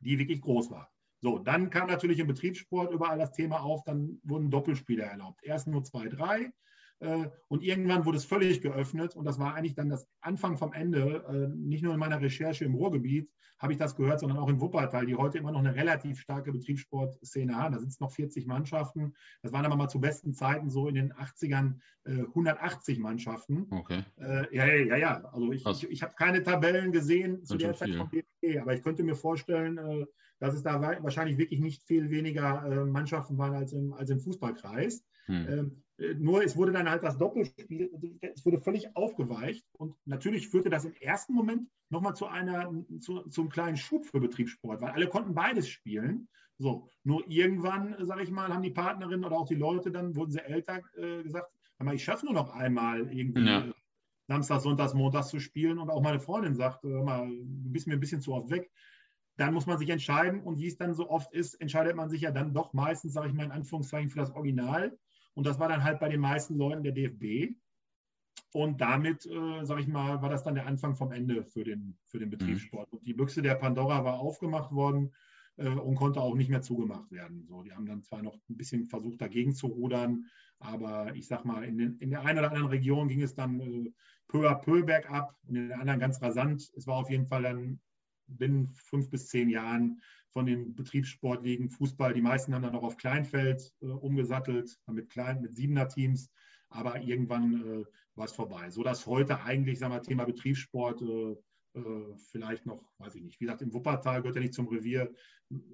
die wirklich groß war. So, dann kam natürlich im Betriebssport überall das Thema auf, dann wurden Doppelspiele erlaubt. Erst nur zwei, drei, Äh, und irgendwann wurde es völlig geöffnet und das war eigentlich dann das Anfang vom Ende. Äh, nicht nur in meiner Recherche im Ruhrgebiet habe ich das gehört, sondern auch in Wuppertal, die heute immer noch eine relativ starke Betriebssportszene haben. Da sind es noch 40 Mannschaften. Das waren aber mal zu besten Zeiten so in den 80ern 180 Mannschaften. Okay. Ja, ja, ja. Also ich, ich, ich habe keine Tabellen gesehen zu der Zeit vom DFB, aber ich könnte mir vorstellen, dass es da wahrscheinlich wirklich nicht viel weniger Mannschaften waren als im, als im Fußballkreis. Hm. Ähm, äh, nur es wurde dann halt das Doppelspiel, es wurde völlig aufgeweicht und natürlich führte das im ersten Moment nochmal zu einer, zu, zu einem kleinen Schub für Betriebssport, weil alle konnten beides spielen. So, nur irgendwann, sage ich mal, haben die Partnerinnen oder auch die Leute dann, wurden sie älter, äh, gesagt, ich schaffe nur noch einmal irgendwie ja. Samstag, Sonntags, Montags zu spielen und auch meine Freundin sagt, mal, du bist mir ein bisschen zu oft weg. Dann muss man sich entscheiden und wie es dann so oft ist, entscheidet man sich ja dann doch meistens, sage ich mal in Anführungszeichen, für das Original und das war dann halt bei den meisten Leuten der DFB. Und damit, äh, sage ich mal, war das dann der Anfang vom Ende für den, für den Betriebssport. Und die Büchse der Pandora war aufgemacht worden äh, und konnte auch nicht mehr zugemacht werden. So, die haben dann zwar noch ein bisschen versucht, dagegen zu rudern, aber ich sag mal, in, den, in der einen oder anderen Region ging es dann äh, peu à peu bergab und in der anderen ganz rasant. Es war auf jeden Fall dann binnen fünf bis zehn Jahren von den Betriebssportligen Fußball. Die meisten haben dann auch auf Kleinfeld äh, umgesattelt, mit kleinen, mit siebener Teams. Aber irgendwann äh, war es vorbei. So dass heute eigentlich, sagen wir, Thema Betriebssport äh, äh, vielleicht noch, weiß ich nicht. Wie gesagt, im Wuppertal gehört ja nicht zum Revier.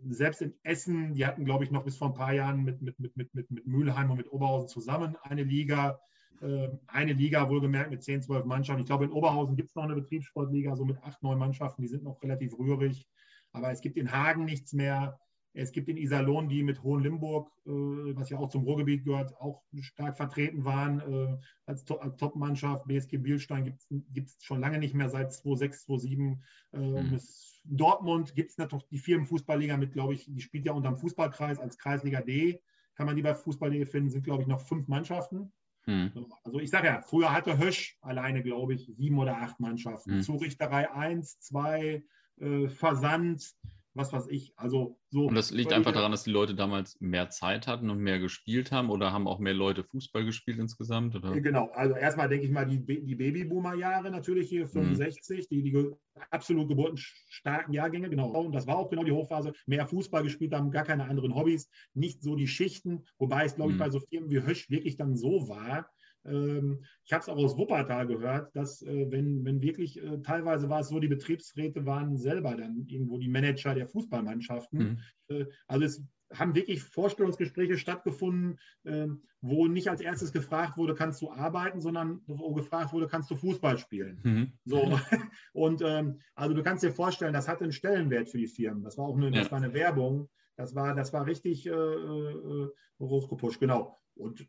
Selbst in Essen, die hatten, glaube ich, noch bis vor ein paar Jahren mit, mit, mit, mit, mit Mülheim und mit Oberhausen zusammen eine Liga. Äh, eine Liga, wohlgemerkt, mit 10, 12 Mannschaften. Ich glaube, in Oberhausen gibt es noch eine Betriebssportliga, so mit acht, neun Mannschaften. Die sind noch relativ rührig. Aber es gibt in Hagen nichts mehr. Es gibt in Iserlohn, die mit Hohenlimburg, äh, was ja auch zum Ruhrgebiet gehört, auch stark vertreten waren äh, als, to als Top-Mannschaft. BSG Bielstein gibt es schon lange nicht mehr seit 2006, 2007. Äh, mhm. Dortmund gibt es natürlich die Firmenfußballliga mit, glaube ich, die spielt ja unter dem Fußballkreis als Kreisliga D. Kann man die bei Fußball.de finden, sind, glaube ich, noch fünf Mannschaften. Mhm. Also ich sage ja, früher hatte Hösch alleine, glaube ich, sieben oder acht Mannschaften. Mhm. Zurichterei 1, 2, äh, Versand, was weiß ich. Also so. Und das liegt einfach daran, dass die Leute damals mehr Zeit hatten und mehr gespielt haben oder haben auch mehr Leute Fußball gespielt insgesamt? Oder? Genau, also erstmal denke ich mal die, die Babyboomer-Jahre natürlich hier 65, mhm. die, die absolut geburtenstarken Jahrgänge, genau. Und das war auch genau die Hochphase. Mehr Fußball gespielt haben, gar keine anderen Hobbys, nicht so die Schichten, wobei es, glaube ich, mhm. bei so Firmen wie Hösch wirklich dann so war, ich habe es auch aus Wuppertal gehört, dass äh, wenn, wenn wirklich, äh, teilweise war es so, die Betriebsräte waren selber dann irgendwo die Manager der Fußballmannschaften. Mhm. Äh, also es haben wirklich Vorstellungsgespräche stattgefunden, ähm, wo nicht als erstes gefragt wurde, kannst du arbeiten, sondern wo gefragt wurde, kannst du Fußball spielen. Mhm. So. *laughs* Und ähm, also du kannst dir vorstellen, das hatte einen Stellenwert für die Firmen. Das war auch eine, ja. das war eine Werbung. Das war, das war richtig äh, hochgepusht, genau. Und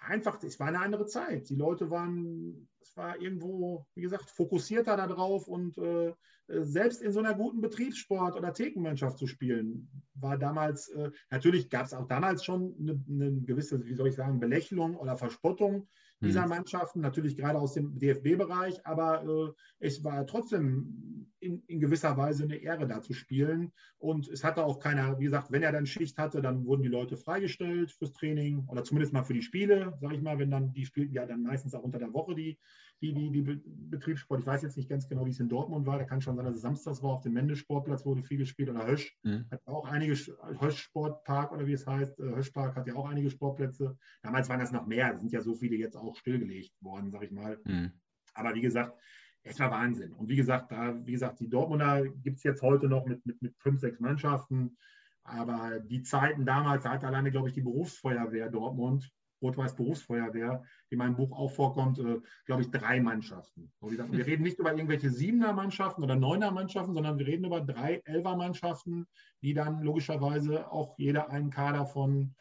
einfach, es war eine andere Zeit. Die Leute waren, es war irgendwo, wie gesagt, fokussierter darauf und äh, selbst in so einer guten Betriebssport- oder Thekenmannschaft zu spielen, war damals, äh, natürlich gab es auch damals schon eine, eine, gewisse, wie soll ich sagen, Belächelung oder Verspottung dieser mhm. Mannschaften, natürlich gerade aus dem DFB-Bereich, aber äh, es war trotzdem in, in, gewisser Weise eine Ehre, da zu spielen. Und es hatte auch keiner, wie gesagt, wenn er dann Schicht hatte, dann wurden die Leute freigestellt fürs Training oder zumindest mal für die Spiele, sage ich mal, wenn dann, die spielten ja dann meistens auch unter der Woche die, die, die, die Betriebssport. Ich weiß jetzt nicht ganz genau, wie es in Dortmund war. Da kann schon sein, dass es samstags war. Auf dem Mendesportplatz wurde viel gespielt oder Hösch mhm. hat auch einige, Hösch Sportpark oder wie es heißt. Äh, Höschpark hat ja auch einige Sportplätze. Damals waren das noch mehr. Es sind ja so viele jetzt auch stillgelegt worden, sag ich mal. Mhm. Aber wie gesagt, es war Wahnsinn. Und wie gesagt, da, wie gesagt, die Dortmunder gibt es jetzt heute noch mit, mit, mit fünf, sechs Mannschaften. Aber die Zeiten damals, da hat alleine, glaube ich, die Berufsfeuerwehr Dortmund Rot-Weiß Berufsfeuerwehr, die in meinem Buch auch vorkommt, äh, glaube ich, drei Mannschaften. Gesagt, wir reden nicht über irgendwelche Siebener Mannschaften oder Neuner Mannschaften, sondern wir reden über drei Elfer Mannschaften, die dann logischerweise auch jeder einen Kader von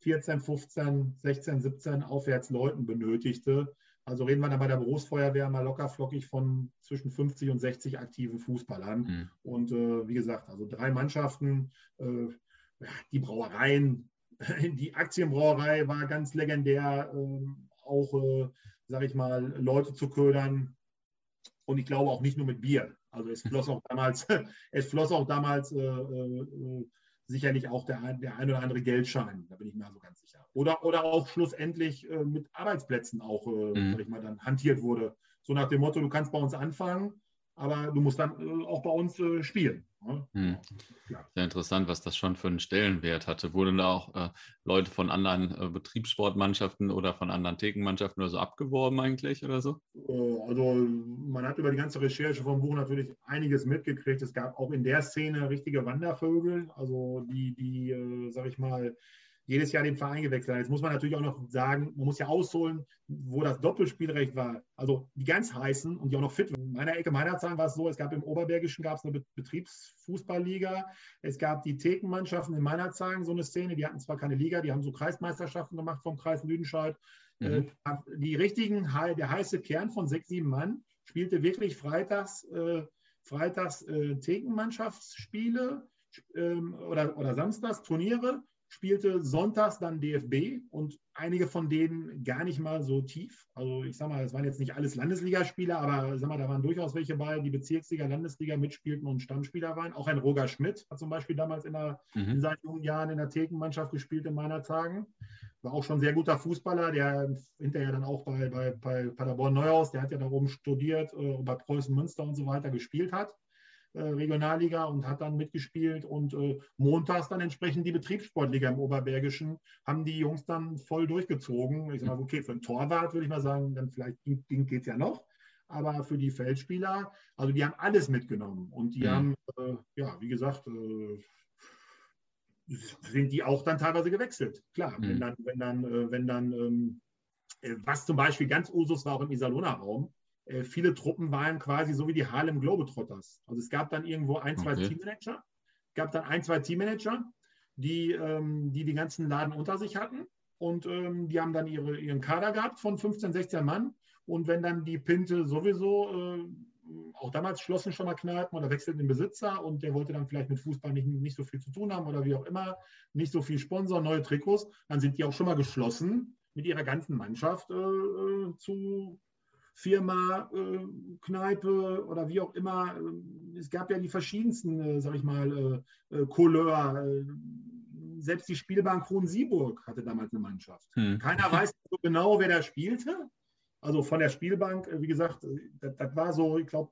14, 15, 16, 17 aufwärts Leuten benötigte. Also reden wir dann bei der Berufsfeuerwehr mal locker flockig von zwischen 50 und 60 aktiven Fußballern. Mhm. Und äh, wie gesagt, also drei Mannschaften, äh, die Brauereien, *laughs* die Aktienbrauerei war ganz legendär, ähm, auch, äh, sage ich mal, Leute zu ködern. Und ich glaube auch nicht nur mit Bier. Also es floss auch damals, *laughs* es floss auch damals, äh, äh, sicherlich auch der, der ein oder andere Geldschein, da bin ich mir also ganz sicher. Oder, oder auch schlussendlich äh, mit Arbeitsplätzen auch, äh, mhm. ich mal, dann hantiert wurde. So nach dem Motto, du kannst bei uns anfangen, aber du musst dann äh, auch bei uns äh, spielen. Ne? Hm. Sehr interessant, was das schon für einen Stellenwert hatte. Wurden da auch äh, Leute von anderen äh, Betriebssportmannschaften oder von anderen Thekenmannschaften oder so abgeworben eigentlich oder so? Äh, also man hat über die ganze Recherche vom Buch natürlich einiges mitgekriegt. Es gab auch in der Szene richtige Wandervögel, also die, die, äh, sag ich mal, jedes Jahr den Verein gewechselt hat. Jetzt muss man natürlich auch noch sagen, man muss ja ausholen, wo das Doppelspielrecht war. Also die ganz heißen und die auch noch fit waren. In meiner Ecke meiner Zahlen war es so, es gab im Oberbergischen gab es eine Betriebsfußballliga. Es gab die Thekenmannschaften in meiner Zahlen so eine Szene, die hatten zwar keine Liga, die haben so Kreismeisterschaften gemacht vom Kreis Lüdenscheid. Mhm. Äh, die richtigen, der heiße Kern von sechs, sieben Mann spielte wirklich freitags, äh, freitags äh, Thekenmannschaftsspiele ähm, oder, oder samstags Turniere spielte sonntags dann DFB und einige von denen gar nicht mal so tief. Also ich sag mal, es waren jetzt nicht alles Landesligaspieler, aber sag mal, da waren durchaus welche bei, die Bezirksliga, Landesliga mitspielten und Stammspieler waren. Auch ein Roger Schmidt hat zum Beispiel damals in, der, mhm. in seinen jungen Jahren in der Thekenmannschaft gespielt in meiner Tagen. War auch schon ein sehr guter Fußballer, der hinterher dann auch bei, bei, bei Paderborn Neuhaus, der hat ja da oben studiert, äh, bei Preußen Münster und so weiter gespielt hat. Äh, Regionalliga und hat dann mitgespielt und äh, montags dann entsprechend die Betriebssportliga im Oberbergischen haben die Jungs dann voll durchgezogen. Ich sage, okay, für einen Torwart würde ich mal sagen, dann vielleicht geht es ja noch. Aber für die Feldspieler, also die haben alles mitgenommen und die mhm. haben, äh, ja, wie gesagt, äh, sind die auch dann teilweise gewechselt. Klar, mhm. wenn dann, wenn dann, äh, wenn dann ähm, äh, was zum Beispiel ganz Usus war auch im Iserlohner Raum, äh, viele Truppen waren quasi so wie die Harlem Globetrotters. Also es gab dann irgendwo ein, zwei okay. Teammanager, gab dann ein, zwei Teammanager, die, ähm, die die ganzen Laden unter sich hatten und ähm, die haben dann ihre, ihren Kader gehabt von 15, 16 Mann und wenn dann die Pinte sowieso, äh, auch damals schlossen schon mal Kneipen oder wechselten den Besitzer und der wollte dann vielleicht mit Fußball nicht, nicht so viel zu tun haben oder wie auch immer, nicht so viel Sponsor, neue Trikots, dann sind die auch schon mal geschlossen mit ihrer ganzen Mannschaft äh, äh zu Firma, äh, Kneipe oder wie auch immer. Äh, es gab ja die verschiedensten, äh, sag ich mal, äh, Couleur. Selbst die Spielbank Kron-Sieburg hatte damals eine Mannschaft. Hm. Keiner *laughs* weiß so genau, wer da spielte. Also von der Spielbank, wie gesagt, das, das war so, ich glaube,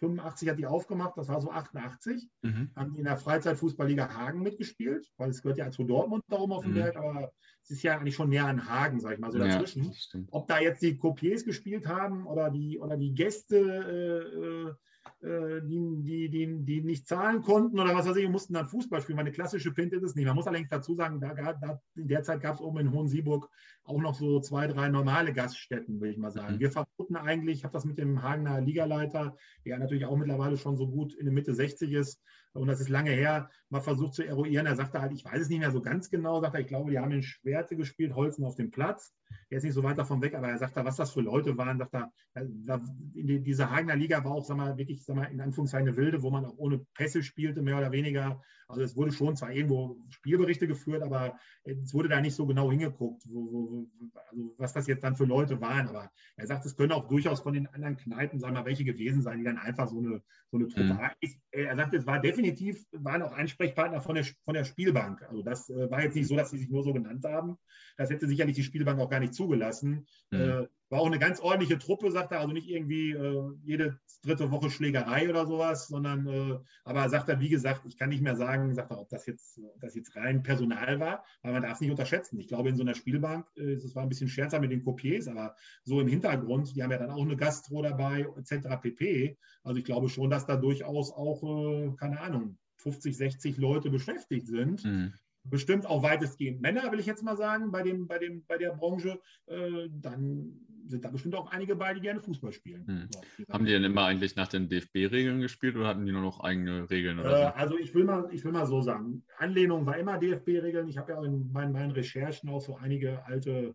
85 hat die aufgemacht, das war so 88. Mhm. Haben die in der Freizeitfußballliga Hagen mitgespielt, weil es gehört ja zu Dortmund da oben auf dem mhm. Berg, aber es ist ja eigentlich schon näher an Hagen, sag ich mal, so ja, dazwischen. Ob da jetzt die Copiers gespielt haben oder die, oder die Gäste, äh äh, die, die, die, die nicht zahlen konnten oder was weiß ich, mussten dann Fußball spielen. Weil eine klassische Pinte ist es nicht. Man muss allerdings dazu sagen, da, da, in der Zeit gab es oben in Hohensieburg auch noch so zwei, drei normale Gaststätten, würde ich mal sagen. Mhm. Wir verboten eigentlich, ich habe das mit dem Hagener Ligaleiter, der natürlich auch mittlerweile schon so gut in der Mitte 60 ist, und das ist lange her, mal versucht zu eruieren. Er sagte halt, ich weiß es nicht mehr so ganz genau, sagt er, ich glaube, die haben in Schwerte gespielt, Holzen auf dem Platz. Er ist nicht so weit davon weg, aber er sagt da, was das für Leute waren, sagt er, diese Hagener Liga war auch, sag mal, wirklich, sag mal, in Anführungszeichen eine wilde, wo man auch ohne Pässe spielte, mehr oder weniger. Also es wurde schon zwar irgendwo Spielberichte geführt, aber es wurde da nicht so genau hingeguckt, wo, wo, also was das jetzt dann für Leute waren. Aber er sagt, es können auch durchaus von den anderen Kneipen, sagen wir mal, welche gewesen sein, die dann einfach so eine, so eine Truppe mhm. Er sagt, es war definitiv, waren auch Ansprechpartner von der, von der Spielbank. Also das äh, war jetzt nicht so, dass sie sich nur so genannt haben. Das hätte sicherlich die Spielbank auch gar nicht zugelassen. Mhm. War auch eine ganz ordentliche Truppe, sagt er, also nicht irgendwie äh, jede dritte Woche Schlägerei oder sowas, sondern, äh, aber sagt er, wie gesagt, ich kann nicht mehr sagen, sagt er, ob das jetzt, das jetzt rein Personal war, weil man darf es nicht unterschätzen. Ich glaube, in so einer Spielbank, äh, war ein bisschen scherzer mit den Copiers, aber so im Hintergrund, die haben ja dann auch eine Gastro dabei, etc. pp. Also ich glaube schon, dass da durchaus auch, äh, keine Ahnung, 50, 60 Leute beschäftigt sind. Mhm bestimmt auch weitestgehend Männer, will ich jetzt mal sagen, bei, dem, bei, dem, bei der Branche, äh, dann sind da bestimmt auch einige bei, die gerne Fußball spielen. Hm. So, Haben die denn immer eigentlich nach den DFB-Regeln gespielt oder hatten die nur noch eigene Regeln? Äh, so? Also ich will, mal, ich will mal so sagen, Anlehnung war immer DFB-Regeln. Ich habe ja auch in meinen, meinen, Recherchen auch so einige alte,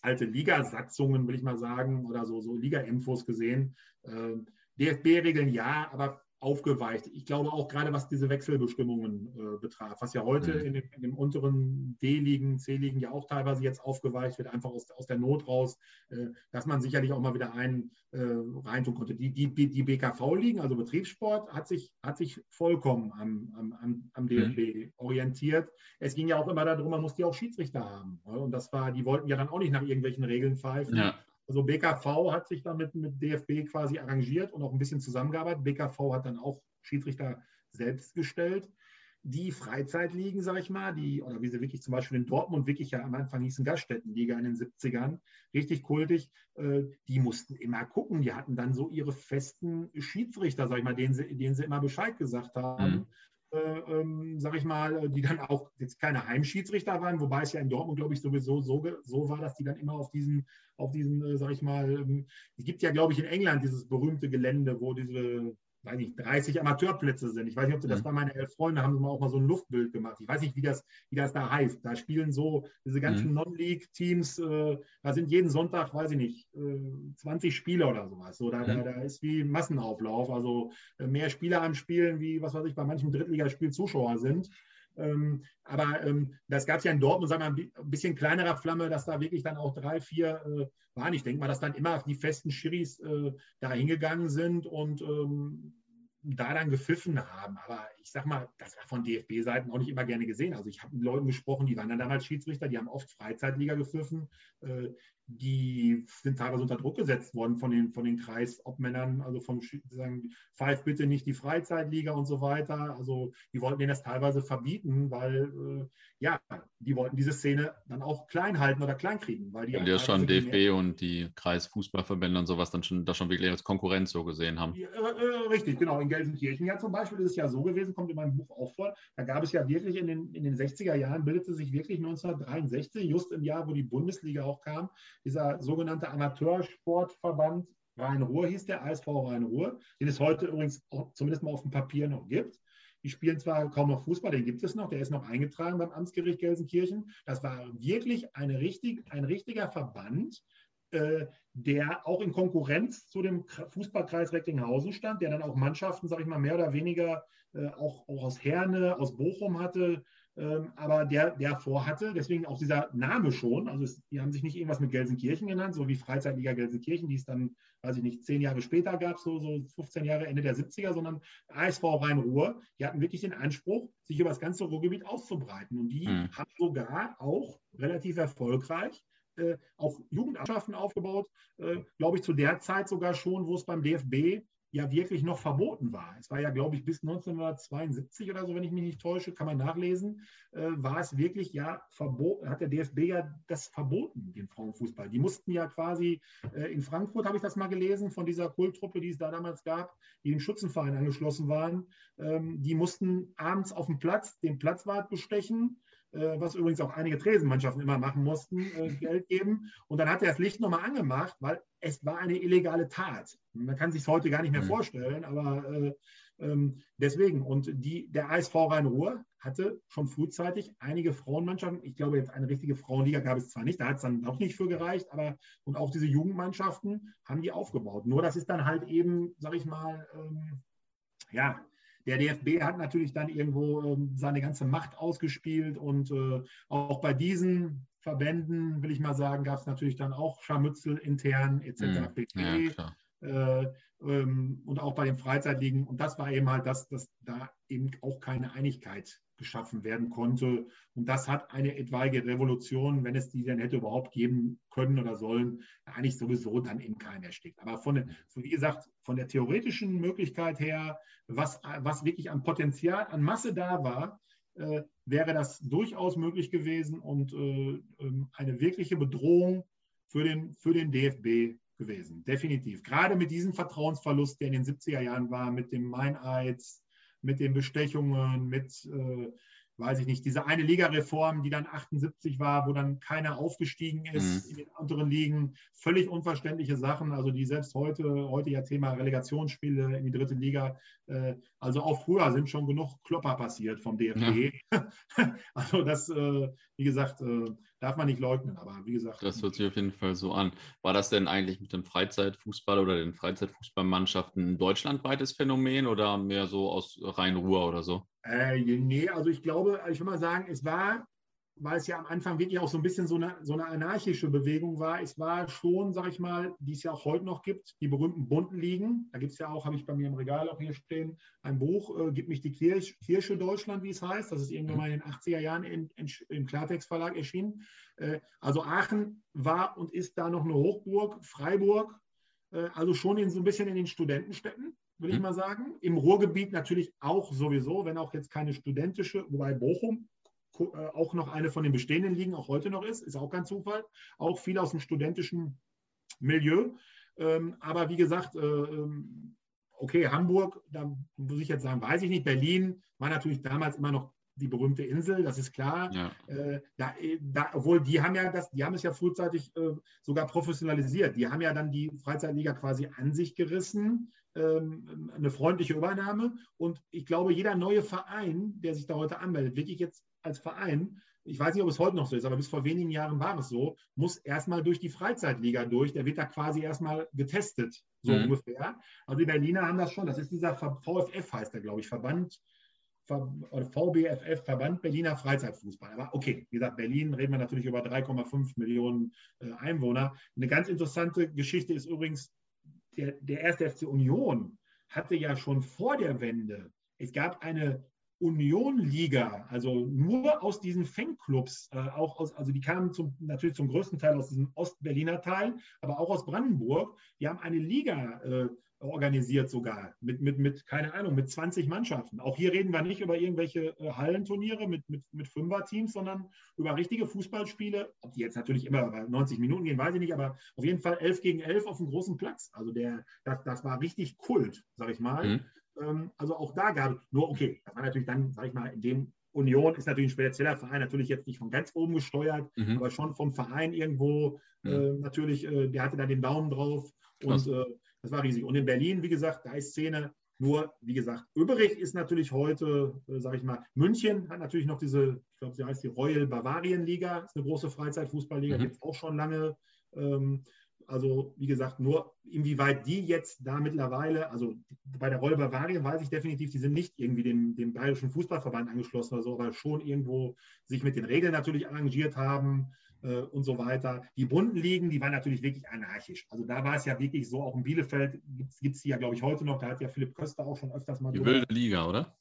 alte Ligasatzungen, will ich mal sagen, oder so, so Liga-Infos gesehen. Äh, DFB-Regeln ja, aber aufgeweicht. Ich glaube auch gerade, was diese Wechselbestimmungen äh, betraf, was ja heute mhm. in, dem, in, dem, unteren D-Ligen, C-Ligen ja auch teilweise jetzt aufgeweicht wird, einfach aus, aus der Not raus, äh, dass man sicherlich auch mal wieder einen äh, reintun konnte. Die, die, die BKV-Ligen, also Betriebssport, hat sich, hat sich vollkommen am, am, am DFB mhm. orientiert. Es ging ja auch immer darum, man muss die auch Schiedsrichter haben. Und das war, die wollten ja dann auch nicht nach irgendwelchen Regeln pfeifen. Ja. Also BKV hat sich dann mit, DFB quasi arrangiert und auch ein bisschen zusammengearbeitet. BKV hat dann auch Schiedsrichter selbst gestellt. Die Freizeitligen, sage ich mal, die, oder wie sie wirklich zum Beispiel in Dortmund wirklich ja am Anfang hießen Gaststättenliga in den 70ern, richtig kultig, äh, die mussten immer gucken. Die hatten dann so ihre festen Schiedsrichter, sage ich mal, denen sie, denen sie immer Bescheid gesagt haben. Mhm ähm, sag ich mal, die dann auch jetzt keine Heimschiedsrichter waren, wobei es ja in Dortmund, glaube ich, sowieso so, so war, dass die dann immer auf diesen, auf diesen, äh, sag ich mal, ähm, es gibt ja, glaube ich, in England dieses berühmte Gelände, wo diese weiß nicht, 30 Amateurplätze sind. Ich weiß nicht, ob du das mhm. bei meinen elf Freunden haben sie mal auch mal so ein Luftbild gemacht. Ich weiß nicht, wie das, wie das da heißt. Da spielen so diese ganzen mhm. Non-League-Teams, äh, da sind jeden Sonntag, weiß ich nicht, äh, 20 Spieler oder sowas. So, da, mhm. da, da, ist wie Massenauflauf. Also äh, mehr Spieler am Spielen, wie, was weiß ich, bei manchem Drittligaspiel Zuschauer sind. Ähm, aber ähm, das gab es ja in Dortmund, sagen wir mal, ein bisschen kleinerer Flamme, dass da wirklich dann auch drei, vier äh, waren. Ich denke mal, dass dann immer die festen Schiris äh, da hingegangen sind und ähm, da dann gepfiffen haben. Aber ich sag mal, das war von DFB-Seiten auch nicht immer gerne gesehen. Also ich habe mit Leuten gesprochen, die waren dann damals Schiedsrichter, die haben oft Freizeitliga gepfiffen. Äh, die sind teilweise unter Druck gesetzt worden von den, von den Kreisobmännern, also vom sagen, pfeif bitte nicht die Freizeitliga und so weiter. Also die wollten denen das teilweise verbieten, weil äh, ja, die wollten diese Szene dann auch klein halten oder klein kriegen. Weil die ja schon DFB und die Kreisfußballverbände und sowas dann schon, das schon wirklich als Konkurrenz so gesehen haben. Ja, äh, richtig, genau. In Gelsenkirchen ja zum Beispiel ist es ja so gewesen, kommt in meinem Buch auch vor, da gab es ja wirklich in den, in den 60er Jahren, bildete sich wirklich 1963, just im Jahr, wo die Bundesliga auch kam, dieser sogenannte Amateursportverband Rhein-Ruhr hieß der, ASV Rhein-Ruhr, den es heute übrigens zumindest mal auf dem Papier noch gibt. Die spielen zwar kaum noch Fußball, den gibt es noch, der ist noch eingetragen beim Amtsgericht Gelsenkirchen. Das war wirklich eine richtig, ein richtiger Verband, äh, der auch in Konkurrenz zu dem Fußballkreis Recklinghausen stand, der dann auch Mannschaften, sage ich mal, mehr oder weniger äh, auch, auch aus Herne, aus Bochum hatte, ähm, aber der, der vorhatte, deswegen auch dieser Name schon, also es, die haben sich nicht irgendwas mit Gelsenkirchen genannt, so wie Freizeitliga Gelsenkirchen, die es dann, weiß ich nicht, zehn Jahre später gab, so, so 15 Jahre, Ende der 70er, sondern ASV Rhein-Ruhr, die hatten wirklich den Anspruch, sich über das ganze Ruhrgebiet auszubreiten. Und die mhm. haben sogar auch relativ erfolgreich äh, auch Jugendmannschaften aufgebaut, äh, glaube ich, zu der Zeit sogar schon, wo es beim DFB ja wirklich noch verboten war. Es war ja, glaube ich, bis 1972 oder so, wenn ich mich nicht täusche, kann man nachlesen, äh, war es wirklich ja verboten, hat der DFB ja das verboten, den Frauenfußball. Die mussten ja quasi, äh, in Frankfurt habe ich das mal gelesen, von dieser Kulttruppe, die es da damals gab, die dem Schützenverein angeschlossen waren, ähm, die mussten abends auf dem Platz den Platzwart bestechen was übrigens auch einige Tresenmannschaften immer machen mussten, äh, *laughs* Geld geben. Und dann hat er das Licht nochmal angemacht, weil es war eine illegale Tat. Man kann sich es heute gar nicht mehr mhm. vorstellen, aber äh, ähm, deswegen. Und die, der ASV Rhein-Ruhr hatte schon frühzeitig einige Frauenmannschaften. Ich glaube, jetzt eine richtige Frauenliga gab es zwar nicht, da hat es dann auch nicht für gereicht, aber und auch diese Jugendmannschaften haben die aufgebaut. Nur das ist dann halt eben, sag ich mal, ähm, ja, der DFB hat natürlich dann irgendwo ähm, seine ganze Macht ausgespielt und äh, auch bei diesen Verbänden, will ich mal sagen, gab es natürlich dann auch Scharmützel intern etc. Mhm. pp. Ja, äh, ähm, und auch bei den Freizeitligen. Und das war eben halt das, dass da eben auch keine Einigkeit geschaffen werden konnte. Und das hat eine etwaige Revolution, wenn es die denn hätte überhaupt geben können oder sollen, eigentlich sowieso dann im Keim erstickt. Aber von, wie gesagt, von der theoretischen Möglichkeit her, was, was wirklich an Potenzial, an Masse da war, äh, wäre das durchaus möglich gewesen und äh, ähm, eine wirkliche Bedrohung für den, für den DFB gewesen. Definitiv. Gerade mit diesem Vertrauensverlust, der in den 70er Jahren war, mit dem Meineids, mit den Bestechungen, mit, äh, weiß ich nicht, diese eine Ligareform, die dann 78 war, wo dann keiner aufgestiegen ist mhm. in den unteren Ligen, völlig unverständliche Sachen, also die selbst heute, heute ja Thema Relegationsspiele in die dritte Liga, äh, also auch früher sind schon genug Klopper passiert vom DFB. Ja. *laughs* also das, äh, wie gesagt, äh, darf man nicht leugnen, aber wie gesagt. Das hört sich auf jeden Fall so an. War das denn eigentlich mit dem Freizeitfußball oder den Freizeitfußballmannschaften ein deutschlandweites Phänomen oder mehr so aus Rhein-Ruhr oder so? Äh, nee, also ich glaube, ich will mal sagen, es war, weil es ja am Anfang wirklich auch so ein bisschen so eine, so eine anarchische Bewegung war, es war schon, sag ich mal, die es ja auch heute noch gibt, die berühmten bunten Ligen. Da gibt es ja auch, habe ich bei mir im Regal auch hier stehen, ein Buch, äh, Gib mich die Kirche, Kirche Deutschland, wie es heißt. Das ist irgendwann mal in den 80er Jahren in, in, im Klartext Verlag erschienen. Äh, also Aachen war und ist da noch eine Hochburg, Freiburg, äh, also schon in, so ein bisschen in den Studentenstädten würde ich mhm. mal sagen. Im Ruhrgebiet natürlich auch sowieso, wenn auch jetzt keine studentische, wobei Bochum äh, auch noch eine von den bestehenden Ligen auch heute noch ist, ist auch kein Zufall. Auch viel aus dem studentischen Milieu. Ähm, aber wie gesagt, äh, ähm, okay, Hamburg, da muss ich jetzt sagen, weiß ich nicht. Berlin war natürlich damals immer noch die berühmte Insel, das ist klar. Ja. Äh, da, da, obwohl die haben ja das, die haben es ja frühzeitig äh, sogar professionalisiert. Die haben ja dann die Freizeitliga quasi an sich gerissen, eine freundliche Übernahme. Und ich glaube, jeder neue Verein, der sich da heute anmeldet, wirklich jetzt als Verein, ich weiß nicht, ob es heute noch so ist, aber bis vor wenigen Jahren war es so, muss erstmal durch die Freizeitliga durch. Der wird da quasi erstmal getestet, so mhm. ungefähr. Also die Berliner haben das schon. Das ist dieser VFF, heißt der, glaube ich, Verband VBFF, Verband Berliner Freizeitfußball. Aber okay, wie gesagt, Berlin reden wir natürlich über 3,5 Millionen äh, Einwohner. Eine ganz interessante Geschichte ist übrigens, der, der erste FC Union hatte ja schon vor der Wende, es gab eine Union-Liga, also nur aus diesen Fanclubs, äh, auch aus, also die kamen zum, natürlich zum größten Teil aus diesem Ostberliner Teil, aber auch aus Brandenburg. Die haben eine Liga äh, organisiert sogar, mit, mit, mit, keine Ahnung, mit 20 Mannschaften. Auch hier reden wir nicht über irgendwelche äh, Hallenturniere mit, mit, mit Fünfer-Teams, sondern über richtige Fußballspiele, ob die jetzt natürlich immer bei 90 Minuten gehen, weiß ich nicht, aber auf jeden Fall 11 gegen 11 auf einem großen Platz. Also der, das, das war richtig Kult, sag ich mal. Mhm. Ähm, also auch da gab es, nur okay, das war natürlich dann, sag ich mal, in dem Union ist natürlich ein spezieller Verein, natürlich jetzt nicht von ganz oben gesteuert, mhm. aber schon vom Verein irgendwo mhm. äh, natürlich, äh, der hatte da den Daumen drauf und äh, das war riesig. Und in Berlin, wie gesagt, da ist Szene. Nur, wie gesagt, übrig ist natürlich heute, äh, sage ich mal, München hat natürlich noch diese, ich glaube, sie heißt die Royal Bavarian Liga, ist eine große Freizeitfußballliga, mhm. gibt es auch schon lange. Ähm, also, wie gesagt, nur inwieweit die jetzt da mittlerweile, also bei der Rolle Bavaria weiß ich definitiv, die sind nicht irgendwie dem, dem Bayerischen Fußballverband angeschlossen oder so, aber schon irgendwo sich mit den Regeln natürlich arrangiert haben äh, und so weiter. Die bunten Ligen, die waren natürlich wirklich anarchisch. Also da war es ja wirklich so, auch in Bielefeld gibt es die ja, glaube ich, heute noch, da hat ja Philipp Köster auch schon öfters mal. Die wilde Liga, oder?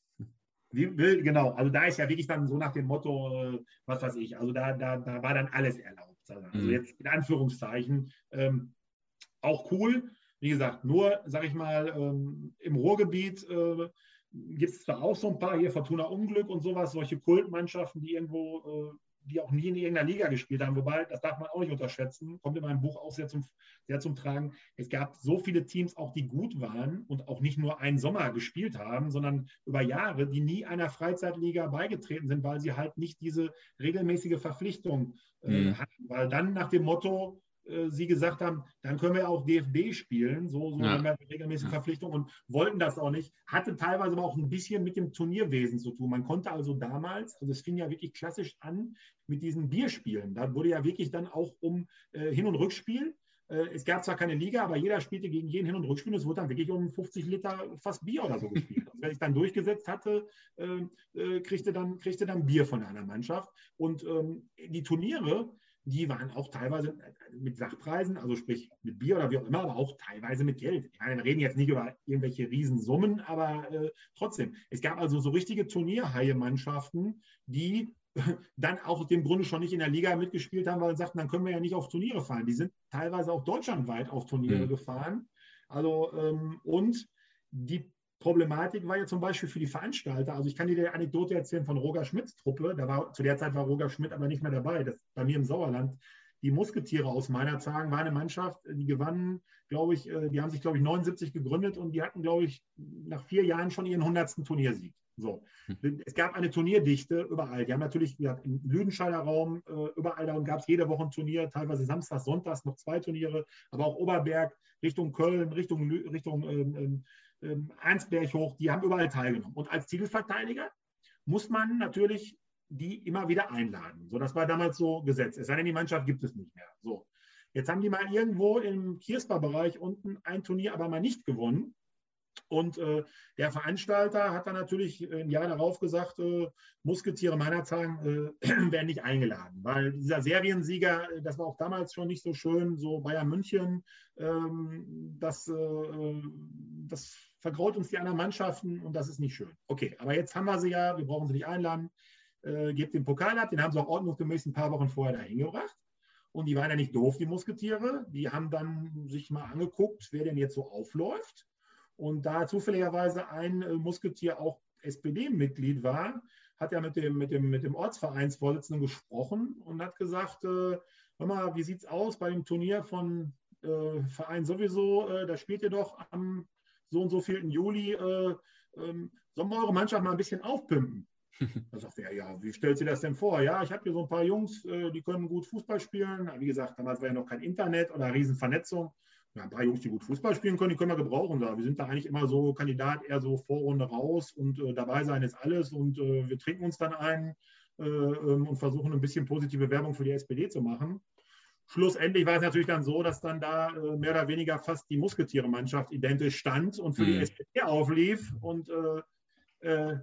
Wie will, genau, also da ist ja wirklich dann so nach dem Motto, äh, was weiß ich, also da, da, da war dann alles erlaubt. Also mhm. jetzt in Anführungszeichen. Ähm, auch cool. Wie gesagt, nur, sag ich mal, ähm, im Ruhrgebiet äh, gibt es zwar auch so ein paar hier, Fortuna Unglück und sowas, solche Kultmannschaften, die irgendwo, äh, die auch nie in irgendeiner Liga gespielt haben, wobei, das darf man auch nicht unterschätzen, kommt in meinem Buch auch sehr zum, sehr zum Tragen. Es gab so viele Teams auch, die gut waren und auch nicht nur einen Sommer gespielt haben, sondern über Jahre, die nie einer Freizeitliga beigetreten sind, weil sie halt nicht diese regelmäßige Verpflichtung äh, mhm. hatten. Weil dann nach dem Motto, äh, sie gesagt haben, dann können wir auch DFB spielen, so, so ja. haben wir regelmäßige ja. Verpflichtung und wollten das auch nicht. Hatte teilweise aber auch ein bisschen mit dem Turnierwesen zu tun. Man konnte also damals, also es fing ja wirklich klassisch an mit diesen Bierspielen. Da wurde ja wirklich dann auch um äh, Hin- und Rückspiel. Äh, es gab zwar keine Liga, aber jeder spielte gegen jeden Hin- und Rückspiel. Es wurde dann wirklich um 50 Liter fast Bier oder so gespielt. Also wer sich dann durchgesetzt hatte, äh, äh, kriegte, dann, kriegte dann Bier von einer Mannschaft. Und ähm, die Turniere, die waren auch teilweise mit Sachpreisen, also sprich mit Bier oder wie auch immer, aber auch teilweise mit Geld. Ja, wir reden jetzt nicht über irgendwelche Riesensummen, aber äh, trotzdem. Es gab also so richtige Turnierhaie-Mannschaften, die *laughs* dann auch dem Grunde schon nicht in der Liga mitgespielt haben, weil sie sagten, dann können wir ja nicht auf Turniere fahren. Die sind teilweise auch deutschlandweit auf Turniere mhm. gefahren. Also, ähm, und die Problematik war ja zum Beispiel für die Veranstalter, also ich kann dir die Anekdote erzählen von Roger Schmidts Truppe, da war, zu der Zeit war Roger Schmidt aber nicht mehr dabei, das bei mir im Sauerland. die Musketiere aus meiner Zagen war eine Mannschaft, die gewannen, glaube ich, äh, die haben sich, glaube ich, 79 gegründet und die hatten, glaube ich, nach vier Jahren schon ihren 100. Turniersieg. So. Hm. Es gab eine Turnierdichte überall. Die haben natürlich ja, im Lüdenscheider Raum, äh, überall darum gab es jede Woche ein Turnier, teilweise Samstag, Sonntags noch zwei Turniere, aber auch Oberberg, Richtung Köln, Richtung, Richtung ähm, ähm, ähm, Einsberg hoch, die haben überall teilgenommen. Und als Titelverteidiger muss man natürlich die immer wieder einladen. So, das war damals so gesetzt. Es sei denn, die Mannschaft gibt es nicht mehr. So. Jetzt haben die mal irgendwo im Kiersper-Bereich unten ein Turnier aber mal nicht gewonnen. Und äh, der Veranstalter hat dann natürlich im Jahr darauf gesagt, äh, Musketiere meiner Zahlen äh, *clears throat* werden nicht eingeladen, weil dieser Seriensieger, das war auch damals schon nicht so schön, so Bayern München, ähm, das, äh, das vergraut uns die anderen Mannschaften und das ist nicht schön. Okay, aber jetzt haben wir sie ja, wir brauchen sie nicht einladen äh, gebt den Pokal ab, den haben sie auch ordnungsgemäß ein paar Wochen vorher dahin gebracht. Und die waren ja nicht doof, die Musketiere. Die haben dann sich mal angeguckt, wer denn jetzt so aufläuft. Und da zufälligerweise ein äh, Musketier auch SPD-Mitglied war, hat er mit dem, mit dem, mit dem Ortsvereinsvorsitzenden gesprochen und hat gesagt, äh, hör mal, wie sieht es aus bei dem Turnier von äh, Verein sowieso, äh, da spielt ihr doch am so und so 4. Juli, äh, ähm, sollen wir eure Mannschaft mal ein bisschen aufpimpen? *laughs* Da sagt er, ja, wie stellt sie das denn vor? Ja, ich habe hier so ein paar Jungs, äh, die können gut Fußball spielen. Wie gesagt, damals war ja noch kein Internet oder Riesenvernetzung. Ja, ein paar Jungs, die gut Fußball spielen können, die können wir gebrauchen. Da. Wir sind da eigentlich immer so Kandidat, eher so Vorrunde raus und äh, dabei sein ist alles. Und äh, wir trinken uns dann ein äh, ähm, und versuchen ein bisschen positive Werbung für die SPD zu machen. Schlussendlich war es natürlich dann so, dass dann da äh, mehr oder weniger fast die Musketiere-Mannschaft identisch stand und für mhm. die SPD auflief. Und äh,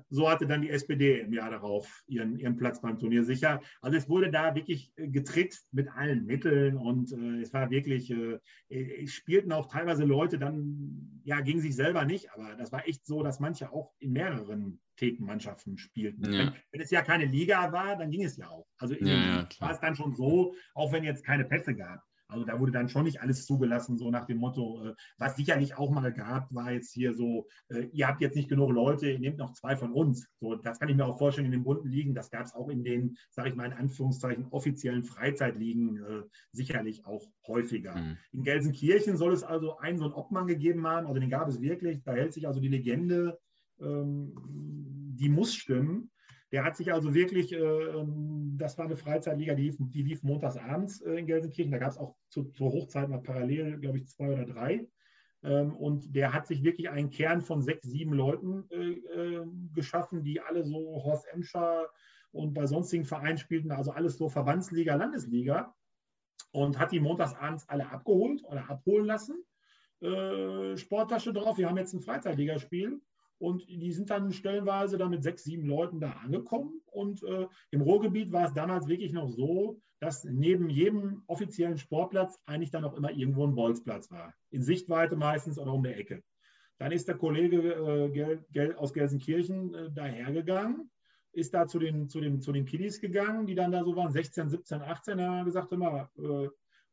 so hatte dann die SPD im Jahr darauf ihren, ihren Platz beim Turnier sicher. Also es wurde da wirklich äh, getrickst mit allen Mitteln und äh, es war wirklich, äh, es spielten auch teilweise Leute dann, ja, gegen sich selber nicht, aber das war echt so, dass manche auch in mehreren Thekenmannschaften spielten. Ja. Wenn, wenn, es ja keine Liga war, dann ging es ja auch. Also ja, ja, war es dann schon so, auch wenn jetzt keine Pässe gab. Also da wurde dann schon nicht alles zugelassen, so nach dem Motto, äh, was sicherlich auch mal gab, war jetzt hier so, äh, ihr habt jetzt nicht genug Leute, ihr nehmt noch zwei von uns. So, das kann ich mir auch vorstellen in den bunten Ligen. Das gab es auch in den, sage ich mal in Anführungszeichen, offiziellen Freizeitligen äh, sicherlich auch häufiger. Mhm. In Gelsenkirchen soll es also einen so einen Obmann gegeben haben, also den gab es wirklich. Da hält sich also die Legende, ähm, die muss stimmen. Der hat sich also wirklich, äh, ähm, das war eine Freizeitliga, die lief, die lief montags abends äh, in Gelsenkirchen. Da gab es auch zu, zur Hochzeit mal parallel, glaube ich, zwei oder drei. Ähm, und der hat sich wirklich einen Kern von sechs, sieben Leuten äh, geschaffen, die alle so Horst Emscher und bei sonstigen Vereinen spielten, also alles so Verbandsliga, Landesliga. Und hat die montags abends alle abgeholt oder abholen lassen. Sporttasche drauf, wir haben jetzt ein Freizeitligaspiel und die sind dann stellenweise dann mit sechs, sieben Leuten da angekommen. Und äh, im Ruhrgebiet war es damals wirklich noch so, dass neben jedem offiziellen Sportplatz eigentlich dann auch immer irgendwo ein Bolzplatz war. In Sichtweite meistens oder um der Ecke. Dann ist der Kollege äh, Gel, Gel, aus Gelsenkirchen äh, dahergegangen, ist da zu den, zu, den, zu den Kiddies gegangen, die dann da so waren, 16, 17, 18, er gesagt immer, äh,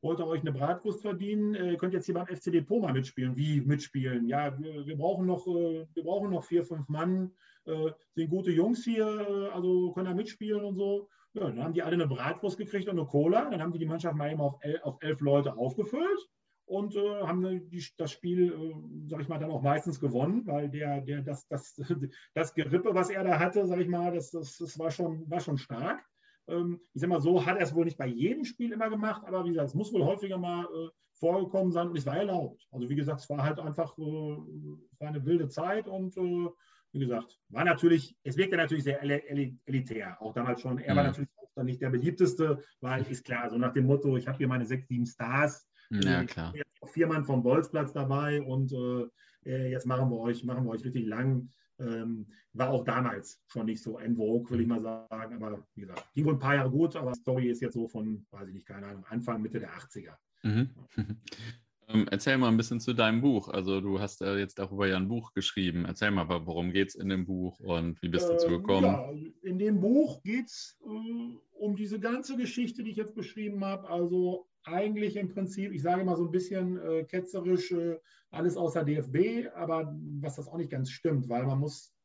wollt ihr euch eine Bratwurst verdienen, äh, könnt jetzt hier beim FCD Poma mitspielen. Wie mitspielen? Ja, wir, wir brauchen, noch, äh, wir brauchen noch vier, fünf Mann, äh, sind gute Jungs hier, äh, also können da mitspielen und so. Ja, dann haben die alle eine Bratwurst gekriegt und eine Cola. Dann haben die die Mannschaft mal eben auf, el auf elf Leute aufgefüllt und äh, haben die, das Spiel, äh, sag ich mal, dann auch meistens gewonnen, weil der, der, das, das, *laughs* das Gerippe, was er da hatte, sag ich mal, das, das, das war, schon, war schon stark. Ähm, ich sag mal, so hat er es wohl nicht bei jedem Spiel immer gemacht, aber wie gesagt, es muss wohl häufiger mal äh, vorgekommen sein und es war erlaubt. Also wie gesagt, es war halt einfach, äh, eine wilde Zeit und äh, wie gesagt, war natürlich, es wirkte natürlich sehr elitär, auch damals schon. Er mhm. war natürlich auch dann nicht der beliebteste, weil ist klar, so nach dem Motto, ich habe hier meine sechs, sieben Stars. Ja, klar. Jetzt auch vier Mann vom Bolzplatz dabei und äh, jetzt machen wir euch, machen wir euch richtig lang. Ähm, war auch damals schon nicht so en vogue, will ich mal sagen. Aber wie gesagt, ging wohl ein paar Jahre gut, aber die Story ist jetzt so von, weiß ich nicht, keine Ahnung, Anfang, Mitte der 80er. Mhm. *laughs* Ähm, erzähl mal ein bisschen zu deinem Buch. Also du hast äh, jetzt darüber ja ein Buch geschrieben. Erzähl mal, worum geht es in dem Buch und wie bist du dazu ähm, gekommen? Ja, in dem Buch geht es äh, um diese ganze Geschichte, die ich jetzt beschrieben habe. Also eigentlich im Prinzip, ich sage mal so ein bisschen äh, ketzerisch, äh, alles außer DFB, aber was das auch nicht ganz stimmt, weil man muss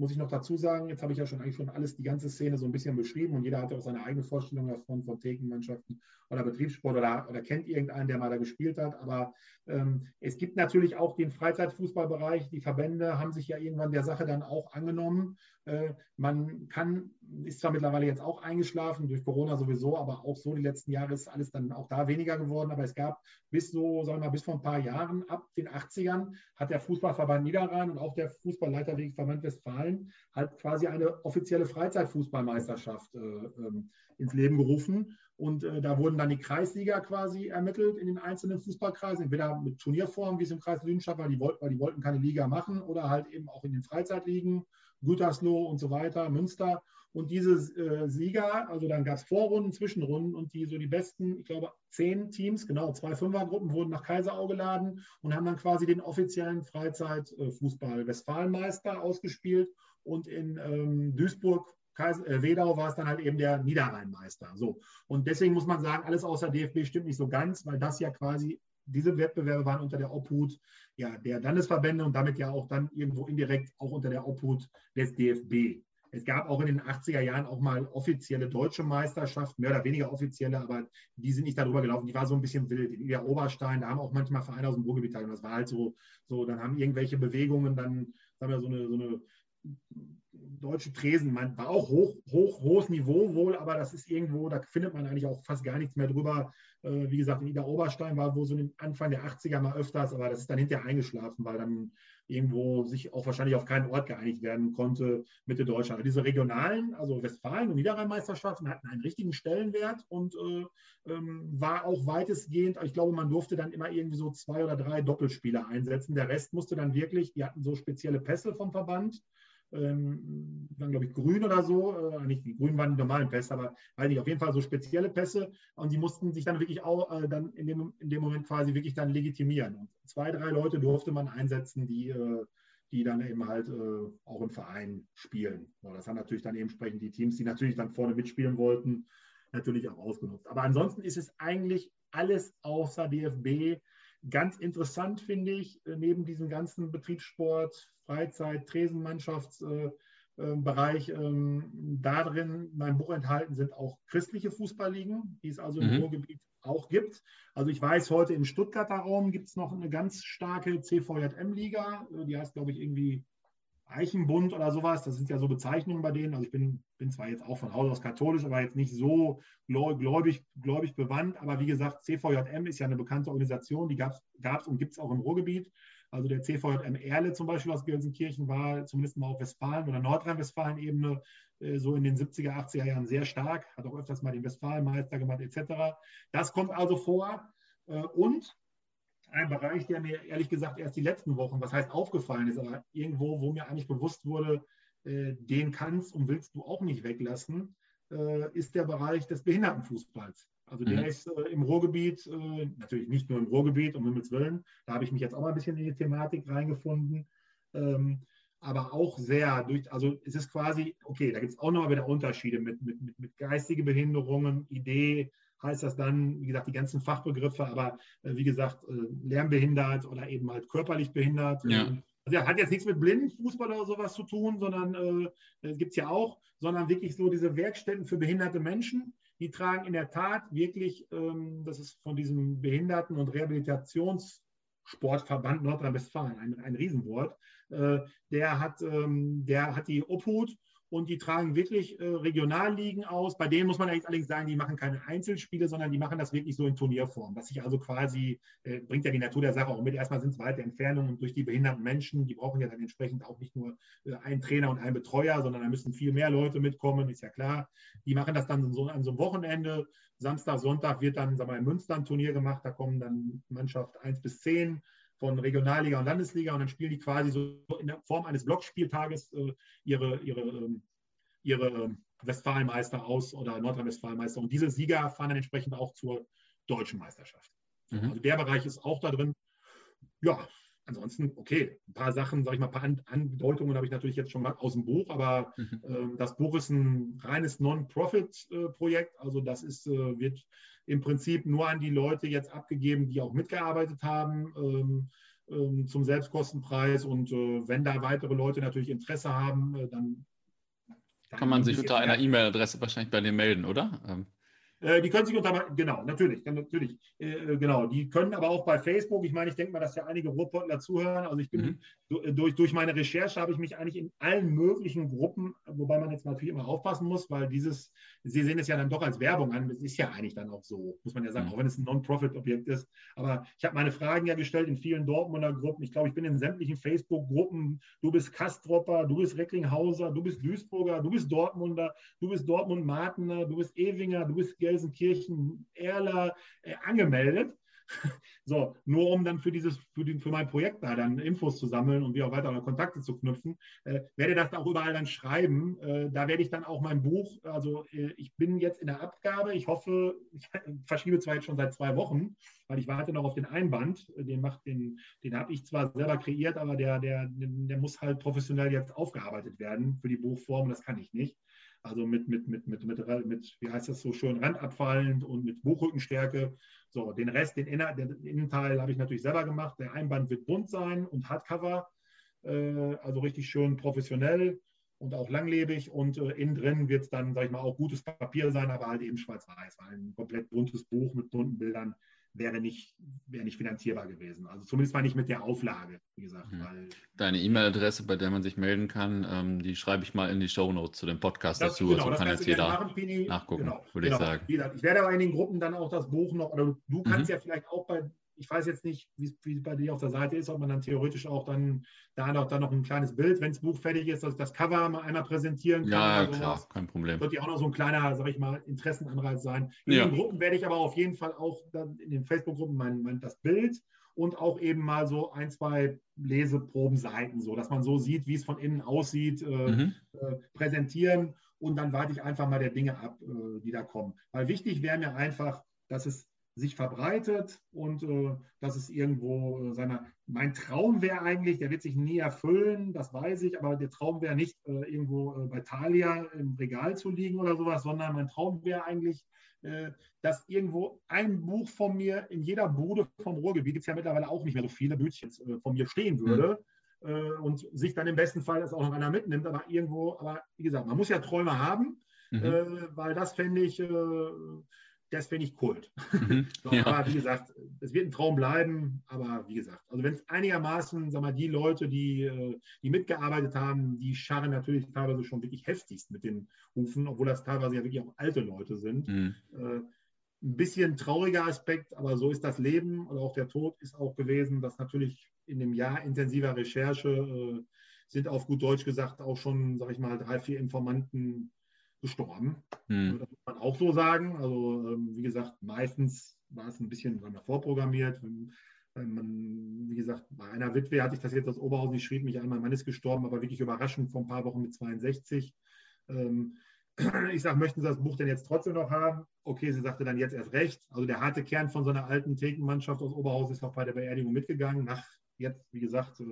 muss ich noch dazu sagen, jetzt habe ich ja schon eigentlich schon alles, die ganze Szene so ein bisschen beschrieben und jeder hat ja auch seine eigene Vorstellung davon, von Thekenmannschaften oder Betriebssport oder, oder kennt irgendeinen, der mal da gespielt hat. Aber ähm, es gibt natürlich auch den Freizeitfußballbereich. Die Verbände haben sich ja irgendwann der Sache dann auch angenommen. Äh, man kann, ist zwar mittlerweile jetzt auch eingeschlafen, durch Corona sowieso, aber auch so die letzten Jahre ist alles dann auch da weniger geworden. Aber es gab bis so, sagen wir mal, bis vor ein paar Jahren, ab den 80ern, hat der Fußballverband Niederrhein und auch der Fußballleiterwegverband Westfalen halt quasi eine offizielle Freizeitfußballmeisterschaft äh, ähm, ins Leben gerufen. Und äh, da wurden dann die Kreisliga quasi ermittelt in den einzelnen Fußballkreisen, entweder mit Turnierformen, wie es im Kreis Lüdenstadt war, die, weil die wollten keine Liga machen, oder halt eben auch in den Freizeitligen, Gütersloh und so weiter, Münster. Und diese äh, Sieger, also dann gab es Vorrunden, Zwischenrunden und die so die besten, ich glaube, zehn Teams, genau, zwei Fünfergruppen wurden nach Kaiserau geladen und haben dann quasi den offiziellen Freizeitfußball Westfalenmeister ausgespielt. Und in ähm, Duisburg äh, Wedau war es dann halt eben der Niederrheinmeister. So. Und deswegen muss man sagen, alles außer DFB stimmt nicht so ganz, weil das ja quasi, diese Wettbewerbe waren unter der Obhut ja, der Landesverbände und damit ja auch dann irgendwo indirekt auch unter der Obhut des DFB. Es gab auch in den 80er Jahren auch mal offizielle deutsche Meisterschaften, mehr oder weniger offizielle, aber die sind nicht darüber gelaufen. Die war so ein bisschen wild. In der Oberstein, da haben auch manchmal Vereine aus dem Ruhrgebiet teilgenommen. Das war halt so, so, dann haben irgendwelche Bewegungen dann, sagen wir, so eine, so eine deutsche Tresen, man war auch hoch, hoch, hohes Niveau wohl, aber das ist irgendwo, da findet man eigentlich auch fast gar nichts mehr drüber. Äh, wie gesagt, in Ida Oberstein war wohl so Anfang der 80er mal öfters, aber das ist dann hinterher eingeschlafen, weil dann irgendwo sich auch wahrscheinlich auf keinen Ort geeinigt werden konnte Mitte Deutschland. Aber diese regionalen, also Westfalen- und Niederrhein-Meisterschaften hatten einen richtigen Stellenwert und äh, ähm, war auch weitestgehend, ich glaube, man durfte dann immer irgendwie so zwei oder drei Doppelspieler einsetzen. Der Rest musste dann wirklich, die hatten so spezielle Pässe vom Verband ähm, waren, glaube ich, grün oder so. Äh, nicht die grünen waren die normalen Pässe, aber weiß nicht, auf jeden Fall so spezielle Pässe. Und die mussten sich dann wirklich auch äh, dann in dem, in dem Moment quasi wirklich dann legitimieren. Und zwei, drei Leute durfte man einsetzen, die, äh, die dann eben halt äh, auch im Verein spielen. So, das haben natürlich dann entsprechend die Teams, die natürlich dann vorne mitspielen wollten, natürlich auch ausgenutzt. Aber ansonsten ist es eigentlich alles außer DFB Ganz interessant finde ich, äh, neben diesem ganzen Betriebssport, Freizeit, Tresenmannschaftsbereich, äh, ähm, darin in meinem Buch enthalten sind auch christliche Fußballligen, die es also im mhm. Ruhrgebiet auch gibt. Also ich weiß, heute im Stuttgarter Raum gibt es noch eine ganz starke CVJM-Liga, äh, die heißt, glaube ich, irgendwie Eichenbund oder sowas, das sind ja so Bezeichnungen bei denen. Also ich bin, bin zwar jetzt auch von Haus aus katholisch, aber jetzt nicht so gläubig, gläubig bewandt. Aber wie gesagt, CVJM ist ja eine bekannte Organisation, die gab es und gibt es auch im Ruhrgebiet. Also der CVJM Erle zum Beispiel aus Gelsenkirchen war zumindest mal auf Westfalen- oder Nordrhein-Westfalen-Ebene äh, so in den 70er, 80er Jahren sehr stark, hat auch öfters mal den Westfalenmeister gemacht etc. Das kommt also vor. Äh, und ein Bereich, der mir ehrlich gesagt erst die letzten Wochen, was heißt aufgefallen ist, aber irgendwo, wo mir eigentlich bewusst wurde, äh, den kannst und willst du auch nicht weglassen, äh, ist der Bereich des Behindertenfußballs. Also der mhm. ist äh, im Ruhrgebiet, äh, natürlich nicht nur im Ruhrgebiet, um Himmels Willen, da habe ich mich jetzt auch mal ein bisschen in die Thematik reingefunden, ähm, aber auch sehr durch, also es ist quasi, okay, da gibt es auch nochmal wieder Unterschiede mit, mit, mit, mit geistige Behinderungen, Idee, heißt das dann, wie gesagt, die ganzen Fachbegriffe, aber äh, wie gesagt, äh, lernbehindert oder eben halt körperlich behindert. Ja. Ähm, also hat jetzt nichts mit Blindenfußball oder sowas zu tun, sondern äh, gibt es ja auch, sondern wirklich so diese Werkstätten für behinderte Menschen. Die tragen in der Tat wirklich, ähm, das ist von diesem Behinderten- und Rehabilitationssportverband Nordrhein-Westfalen ein, ein Riesenwort. Äh, der, hat, ähm, der hat die Obhut und die tragen wirklich äh, Regionalligen aus. Bei denen muss man allerdings sagen, die machen keine Einzelspiele, sondern die machen das wirklich so in Turnierform. Was sich also quasi, äh, bringt ja die Natur der Sache auch mit. Erstmal sind es weite Entfernungen und durch die behinderten Menschen, die brauchen ja dann entsprechend auch nicht nur äh, einen Trainer und einen Betreuer, sondern da müssen viel mehr Leute mitkommen, ist ja klar. Die machen das dann so an so einem Wochenende. Samstag, Sonntag wird dann, sagen wir, in Münster ein Turnier gemacht. Da kommen dann Mannschaft 1 bis 10 von Regionalliga und Landesliga und dann spielen die quasi so in der Form eines Blockspieltages äh, ihre, ihre, ähm, ihre ähm, Westfalenmeister aus oder Nordrhein-Westfalenmeister. Und diese Sieger fahren dann entsprechend auch zur deutschen Meisterschaft. Mhm. Also der Bereich ist auch da drin. Ja, ansonsten, okay, ein paar Sachen, sage ich mal, ein paar Andeutungen habe ich natürlich jetzt schon aus dem Buch, aber äh, das Buch ist ein reines Non-Profit-Projekt. Äh, also das ist, äh, wird im Prinzip nur an die Leute jetzt abgegeben, die auch mitgearbeitet haben. Ähm, ähm, zum Selbstkostenpreis. Und äh, wenn da weitere Leute natürlich Interesse haben, äh, dann, dann, Kann man sich unter einer E-Mail-Adresse wahrscheinlich bei dir melden, oder? Ähm. Äh, die können sich unter, genau, natürlich, natürlich, äh, genau. Die können aber auch bei Facebook, ich meine, ich denke mal, dass ja einige Ruhrpottler zuhören. Also ich bin mhm. Durch, durch meine Recherche habe ich mich eigentlich in allen möglichen Gruppen, wobei man jetzt natürlich immer aufpassen muss, weil dieses, Sie sehen es ja dann doch als Werbung an, das ist ja eigentlich dann auch so, muss man ja sagen, mhm. auch wenn es ein Non-Profit-Objekt ist. Aber ich habe meine Fragen ja gestellt in vielen Dortmunder Gruppen. Ich glaube, ich bin in sämtlichen Facebook-Gruppen. Du bist Kastropper, du bist Recklinghauser, du bist Duisburger, du bist Dortmunder, du bist Dortmund-Martener, du bist Ewinger, du bist Gelsenkirchen, Erler äh, angemeldet. So, nur um dann für dieses, für, den, für mein Projekt da dann Infos zu sammeln und wie auch weiter Kontakte zu knüpfen, äh, werde das auch überall dann schreiben. Äh, da werde ich dann auch mein Buch, also äh, ich bin jetzt in der Abgabe, ich hoffe, ich *laughs* verschiebe zwar jetzt schon seit zwei Wochen, weil ich warte noch auf den Einband. Den macht den, den habe ich zwar selber kreiert, aber der, der, der muss halt professionell jetzt aufgearbeitet werden für die Buchform, das kann ich nicht. Also mit, mit, mit, mit, mit, mit, wie heißt das so schön, randabfallend und mit Buchrückenstärke. So, den Rest, den, Inner, den Innenteil habe ich natürlich selber gemacht. Der Einband wird bunt sein und Hardcover, äh, also richtig schön professionell und auch langlebig. Und äh, innen drin wird es dann, sage ich mal, auch gutes Papier sein, aber halt eben schwarz-weiß. Ein komplett buntes Buch mit bunten Bildern wäre nicht, wäre nicht finanzierbar gewesen. Also zumindest mal nicht mit der Auflage, wie gesagt. Mhm. Deine E-Mail-Adresse, bei der man sich melden kann, ähm, die schreibe ich mal in die Show Notes zu dem Podcast das, dazu. Genau, also kann jetzt jeder machen, nachgucken, genau, würde genau. ich sagen. Ich werde aber in den Gruppen dann auch das Buch noch, oder du kannst mhm. ja vielleicht auch bei ich weiß jetzt nicht, wie es bei dir auf der Seite ist, ob man dann theoretisch auch dann da noch, dann noch ein kleines Bild, wenn das Buch fertig ist, dass ich das Cover mal einmal präsentieren kann. Ja, klar, kein Problem. Wird ja auch noch so ein kleiner, sag ich mal, Interessenanreiz sein. In ja. den Gruppen werde ich aber auf jeden Fall auch dann in den Facebook-Gruppen mein, mein, das Bild und auch eben mal so ein, zwei Leseprobenseiten, so dass man so sieht, wie es von innen aussieht, äh, mhm. äh, präsentieren und dann warte ich einfach mal der Dinge ab, äh, die da kommen. Weil wichtig wäre mir einfach, dass es sich verbreitet und äh, dass es irgendwo äh, seiner. Mein Traum wäre eigentlich, der wird sich nie erfüllen, das weiß ich, aber der Traum wäre nicht äh, irgendwo äh, bei Thalia im Regal zu liegen oder sowas, sondern mein Traum wäre eigentlich, äh, dass irgendwo ein Buch von mir in jeder Bude vom Ruhrgebiet, gibt es ja mittlerweile auch nicht mehr so viele Bütchen, äh, von mir stehen mhm. würde. Mhm und sich dann im besten Fall das auch noch einer mitnimmt, aber irgendwo, aber wie gesagt, man muss ja Träume haben, mhm. weil das fände ich, das finde ich Kult. Mhm. *laughs* so, ja. Aber wie gesagt, es wird ein Traum bleiben, aber wie gesagt, also wenn es einigermaßen, sag mal, die Leute, die, äh, die mitgearbeitet haben, die scharren natürlich teilweise schon wirklich heftigst mit den Hufen, obwohl das teilweise ja wirklich auch alte Leute sind. Mhm. Äh, ein bisschen trauriger Aspekt, aber so ist das Leben oder auch der Tod ist auch gewesen, dass natürlich in dem Jahr intensiver Recherche äh, sind auf gut Deutsch gesagt auch schon, sag ich mal, drei, vier Informanten gestorben. Hm. Das muss man auch so sagen. Also, ähm, wie gesagt, meistens war es ein bisschen vorprogrammiert. Man, wie gesagt, bei einer Witwe hatte ich das jetzt aus Oberhausen, die schrieb mich an, mein Mann ist gestorben, aber wirklich überraschend vor ein paar Wochen mit 62. Ähm, *clears throat* ich sage, möchten Sie das Buch denn jetzt trotzdem noch haben? Okay, sie sagte dann jetzt erst recht. Also der harte Kern von so einer alten Thekenmannschaft aus Oberhausen ist auch bei der Beerdigung mitgegangen, nach jetzt, wie gesagt,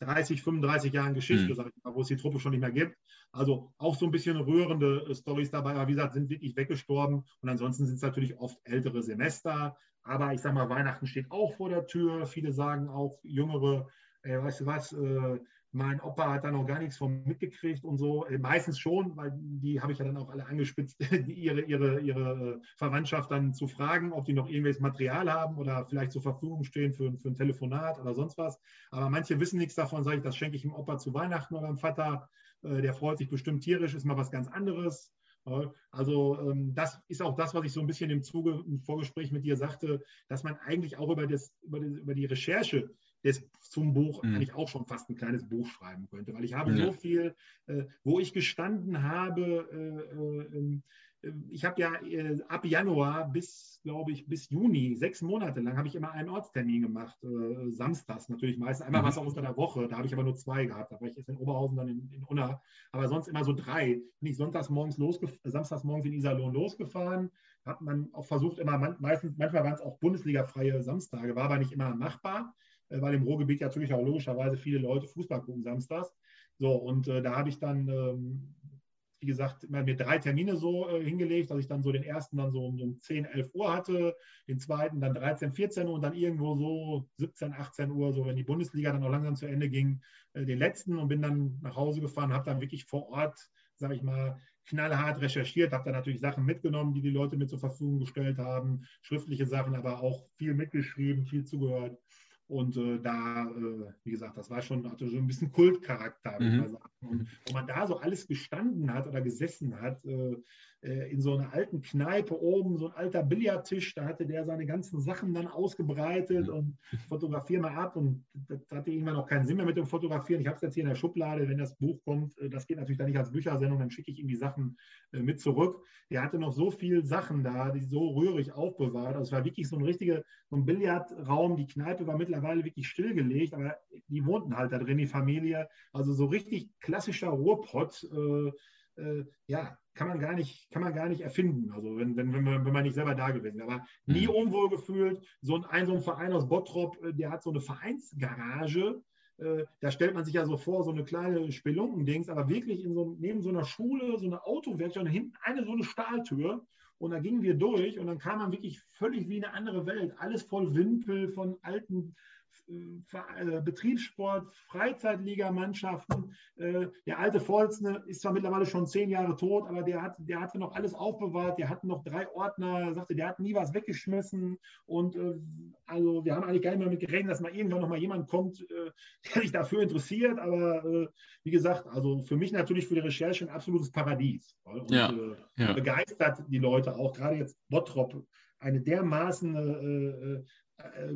30, 35 Jahren Geschichte, mhm. mal, wo es die Truppe schon nicht mehr gibt. Also auch so ein bisschen rührende äh, Stories dabei, aber wie gesagt, sind wirklich weggestorben. Und ansonsten sind es natürlich oft ältere Semester. Aber ich sage mal, Weihnachten steht auch vor der Tür. Viele sagen auch, jüngere, äh, weißt du was, äh, mein Opa hat da noch gar nichts von mitgekriegt und so. Äh, meistens schon, weil die habe ich ja dann auch alle angespitzt, *laughs* ihre, ihre, ihre äh, Verwandtschaft dann zu fragen, ob die noch irgendwelches Material haben oder vielleicht zur Verfügung stehen für, für ein Telefonat oder sonst was. Aber manche wissen nichts davon, sage ich, das schenke ich dem Opa zu Weihnachten oder dem Vater. Äh, der freut sich bestimmt tierisch, ist mal was ganz anderes. Also ähm, das ist auch das, was ich so ein bisschen im Zuge im Vorgespräch mit dir sagte, dass man eigentlich auch über, das, über, die, über die Recherche des, zum Buch mhm. eigentlich auch schon fast ein kleines Buch schreiben könnte, weil ich habe ja. so viel, äh, wo ich gestanden habe, äh, äh, ich habe ja äh, ab Januar bis, glaube ich, bis Juni, sechs Monate lang, habe ich immer einen Ortstermin gemacht, äh, samstags natürlich meistens. Einmal mhm. war es auch unter der Woche, da habe ich aber nur zwei gehabt. Da war ich jetzt in Oberhausen, dann in, in Unna, aber sonst immer so drei. Bin ich sonntags morgens samstags morgens in Iserlohn losgefahren, hat man auch versucht, immer, meistens, manchmal waren es auch Bundesliga-freie Samstage, war aber nicht immer machbar. Äh, weil im Ruhrgebiet ja natürlich auch logischerweise viele Leute Fußball gucken samstags. So, und äh, da habe ich dann ähm, wie gesagt, mir drei Termine so äh, hingelegt, dass ich dann so den ersten dann so um, um 10, 11 Uhr hatte, den zweiten dann 13, 14 Uhr und dann irgendwo so 17, 18 Uhr, so wenn die Bundesliga dann auch langsam zu Ende ging, äh, den letzten und bin dann nach Hause gefahren, habe dann wirklich vor Ort, sage ich mal, knallhart recherchiert, habe da natürlich Sachen mitgenommen, die die Leute mir zur Verfügung gestellt haben, schriftliche Sachen, aber auch viel mitgeschrieben, viel zugehört. Und äh, da, äh, wie gesagt, das war schon, hatte so ein bisschen Kultcharakter, mhm. mal sagen. Und wo man da so alles gestanden hat oder gesessen hat, äh, äh, in so einer alten Kneipe oben, so ein alter Billardtisch, da hatte der seine ganzen Sachen dann ausgebreitet und fotografiere mal ab. Und das hatte irgendwann auch keinen Sinn mehr mit dem Fotografieren. Ich habe es jetzt hier in der Schublade, wenn das Buch kommt, äh, das geht natürlich dann nicht als Büchersendung, dann schicke ich ihm die Sachen äh, mit zurück. Der hatte noch so viele Sachen da, die so rührig aufbewahrt. Also es war wirklich so ein richtiger so ein Billardraum. Die Kneipe war mittlerweile wirklich stillgelegt, aber die wohnten halt da drin, die Familie. Also so richtig klassischer Ruhrpott. Äh, äh, ja, kann man gar nicht, kann man gar nicht erfinden. Also wenn, wenn, wenn, man, wenn man nicht selber da gewesen wäre. Aber nie mhm. unwohl gefühlt. So ein, so ein Verein aus Bottrop, äh, der hat so eine Vereinsgarage. Äh, da stellt man sich ja so vor, so eine kleine Spelunkendings, aber wirklich in so, neben so einer Schule, so eine Autowerkstatt und hinten eine so eine Stahltür. Und da gingen wir durch und dann kam man wirklich völlig wie eine andere Welt. Alles voll Wimpel von alten Betriebssport, Freizeitligamannschaften. Äh, der alte Volzne ist zwar mittlerweile schon zehn Jahre tot, aber der, hat, der hatte noch alles aufbewahrt. Der hatte noch drei Ordner, sagte, der hat nie was weggeschmissen. Und äh, also wir haben eigentlich gar nicht mehr mit gerechnet, dass mal irgendwann noch mal jemand kommt, der sich dafür interessiert. Aber wie gesagt, also für mich natürlich für die Recherche ein absolutes Paradies. Und ja, ja. begeistert die Leute auch, gerade jetzt Bottrop, eine dermaßen äh, äh,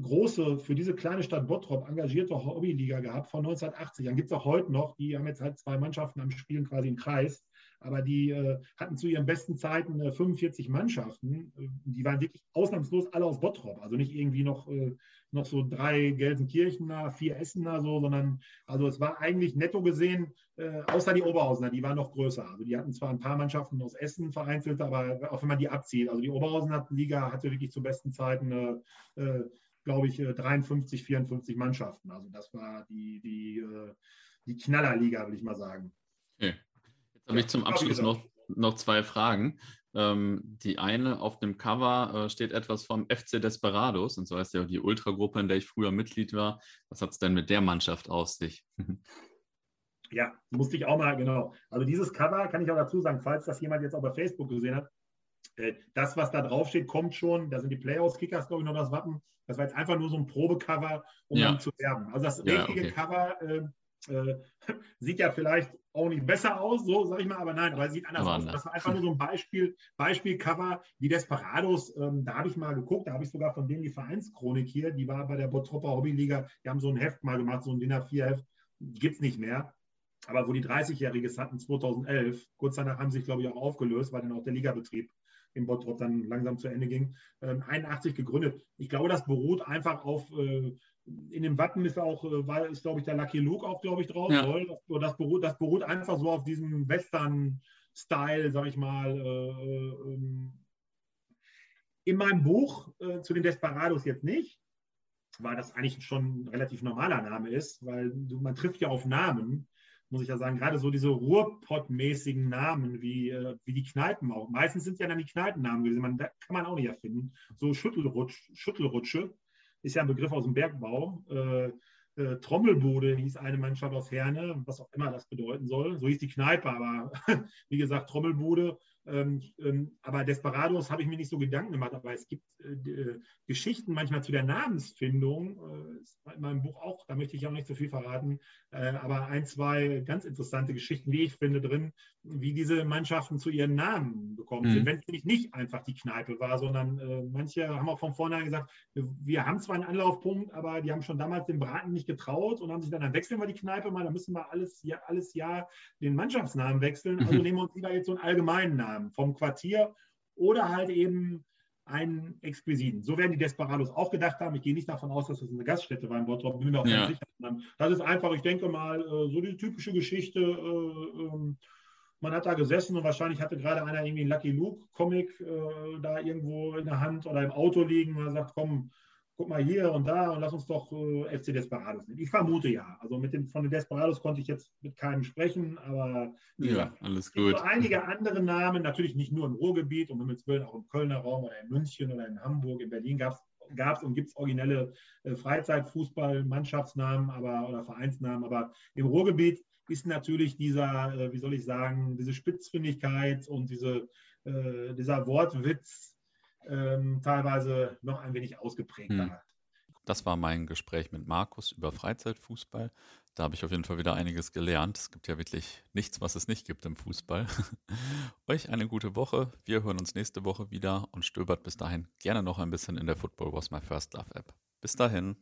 große, für diese kleine Stadt Bottrop engagierte Hobbyliga gehabt von 1980. Dann gibt es auch heute noch, die haben jetzt halt zwei Mannschaften am Spielen quasi im Kreis, aber die äh, hatten zu ihren besten Zeiten äh, 45 Mannschaften. Äh, die waren wirklich ausnahmslos alle aus Bottrop, also nicht irgendwie noch, äh, noch so drei Gelsenkirchener, vier Essener, so, sondern also es war eigentlich netto gesehen, äh, außer die Oberhausener, die waren noch größer. Also die hatten zwar ein paar Mannschaften aus Essen vereinzelt, aber auch wenn man die abzieht, also die Oberhausener Liga hatte wirklich zu besten Zeiten glaube ich, 53, 54 Mannschaften. Also das war die, die, die Knallerliga, würde ich mal sagen. Okay habe ich zum Abschluss noch, noch zwei Fragen. Ähm, die eine, auf dem Cover äh, steht etwas vom FC Desperados, und so heißt ja die Ultragruppe, in der ich früher Mitglied war. Was hat es denn mit der Mannschaft aus sich? *laughs* ja, musste ich auch mal, genau. Also dieses Cover kann ich auch dazu sagen, falls das jemand jetzt auch bei Facebook gesehen hat, äh, das, was da drauf steht, kommt schon. Da sind die Playoffs-Kickers, glaube ich, noch das Wappen. Das war jetzt einfach nur so ein Probecover, um ja. dann zu werben. Also das ja, richtige okay. Cover äh, äh, *laughs* sieht ja vielleicht auch nicht besser aus, so sage ich mal, aber nein, aber es sieht anders aber aus. Anders. Das war einfach nur so ein Beispiel, Beispielcover, die Desperados, ähm, da habe ich mal geguckt, da habe ich sogar von denen die Vereinschronik hier, die war bei der Bottropper Hobbyliga, die haben so ein Heft mal gemacht, so ein DIN A4-Heft, gibt es nicht mehr. Aber wo die 30-Jähriges hatten, 2011, kurz danach haben sie sich, glaube ich, auch aufgelöst, weil dann auch der Ligabetrieb in Bottrop dann langsam zu Ende ging. Ähm, 81 gegründet. Ich glaube, das beruht einfach auf äh, in dem Wappen ist auch, äh, war, ist, glaube ich, der Lucky Luke auch, glaube ich, drauf. Ja. Das, das, beruht, das beruht einfach so auf diesem Western-Style, sag ich mal. Äh, ähm. in meinem Buch äh, zu den Desperados jetzt nicht, weil das eigentlich schon ein relativ normaler Name ist, weil man trifft ja auf Namen, muss ich ja sagen, gerade so diese Ruhrpott-mäßigen Namen, wie, äh, wie die Kneipen auch. Meistens sind ja dann die Kneipennamen gewesen, man, kann man auch nicht erfinden. So Schüttelrutsch, Schüttelrutsche ist ja ein Begriff aus dem Bergbau. Äh, äh, Trommelbude hieß eine Mannschaft aus Herne, was auch immer das bedeuten soll. So hieß die Kneipe, aber *laughs* wie gesagt, Trommelbude aber Desperados habe ich mir nicht so Gedanken gemacht, aber es gibt äh, äh, Geschichten manchmal zu der Namensfindung, äh, in meinem Buch auch, da möchte ich auch nicht so viel verraten, äh, aber ein, zwei ganz interessante Geschichten, wie ich finde, drin, wie diese Mannschaften zu ihren Namen gekommen mhm. sind, wenn es nämlich nicht einfach die Kneipe war, sondern äh, manche haben auch von vornherein gesagt, wir haben zwar einen Anlaufpunkt, aber die haben schon damals den Braten nicht getraut und haben sich dann, dann wechseln wir die Kneipe mal, dann müssen wir alles, ja, alles Jahr den Mannschaftsnamen wechseln, *laughs* also mhm. nehmen wir uns lieber jetzt so einen allgemeinen Namen. Namen vom Quartier oder halt eben einen exquisiten. So werden die Desperados auch gedacht haben. Ich gehe nicht davon aus, dass das eine Gaststätte war in Bottrop, bin mir auch ja. sicher. Das ist einfach, ich denke mal, äh, so die typische Geschichte. Äh, ähm, man hat da gesessen und wahrscheinlich hatte gerade einer irgendwie einen Lucky Luke-Comic äh, da irgendwo in der Hand oder im Auto liegen und man sagt, komm, guck mal hier und da und lass uns doch äh, FC Desperados nehmen. Ich vermute ja. Also mit den, von den Desperados konnte ich jetzt mit keinem sprechen, aber ja, alles gut. So einige *laughs* andere Namen, natürlich nicht nur im Ruhrgebiet und mit Willen auch im Kölner Raum oder in München oder in Hamburg, in Berlin gab es und gibt es originelle äh, Freizeitfußball-Mannschaftsnamen aber, oder Vereinsnamen, aber im Ruhrgebiet ist natürlich dieser, äh, wie soll ich sagen, diese Spitzfindigkeit und diese, äh, dieser Wortwitz ähm, teilweise noch ein wenig ausgeprägter. Hm. Das war mein Gespräch mit Markus über Freizeitfußball. Da habe ich auf jeden Fall wieder einiges gelernt. Es gibt ja wirklich nichts, was es nicht gibt im Fußball. *laughs* Euch eine gute Woche. Wir hören uns nächste Woche wieder und stöbert bis dahin gerne noch ein bisschen in der Football Was My First Love App. Bis dahin.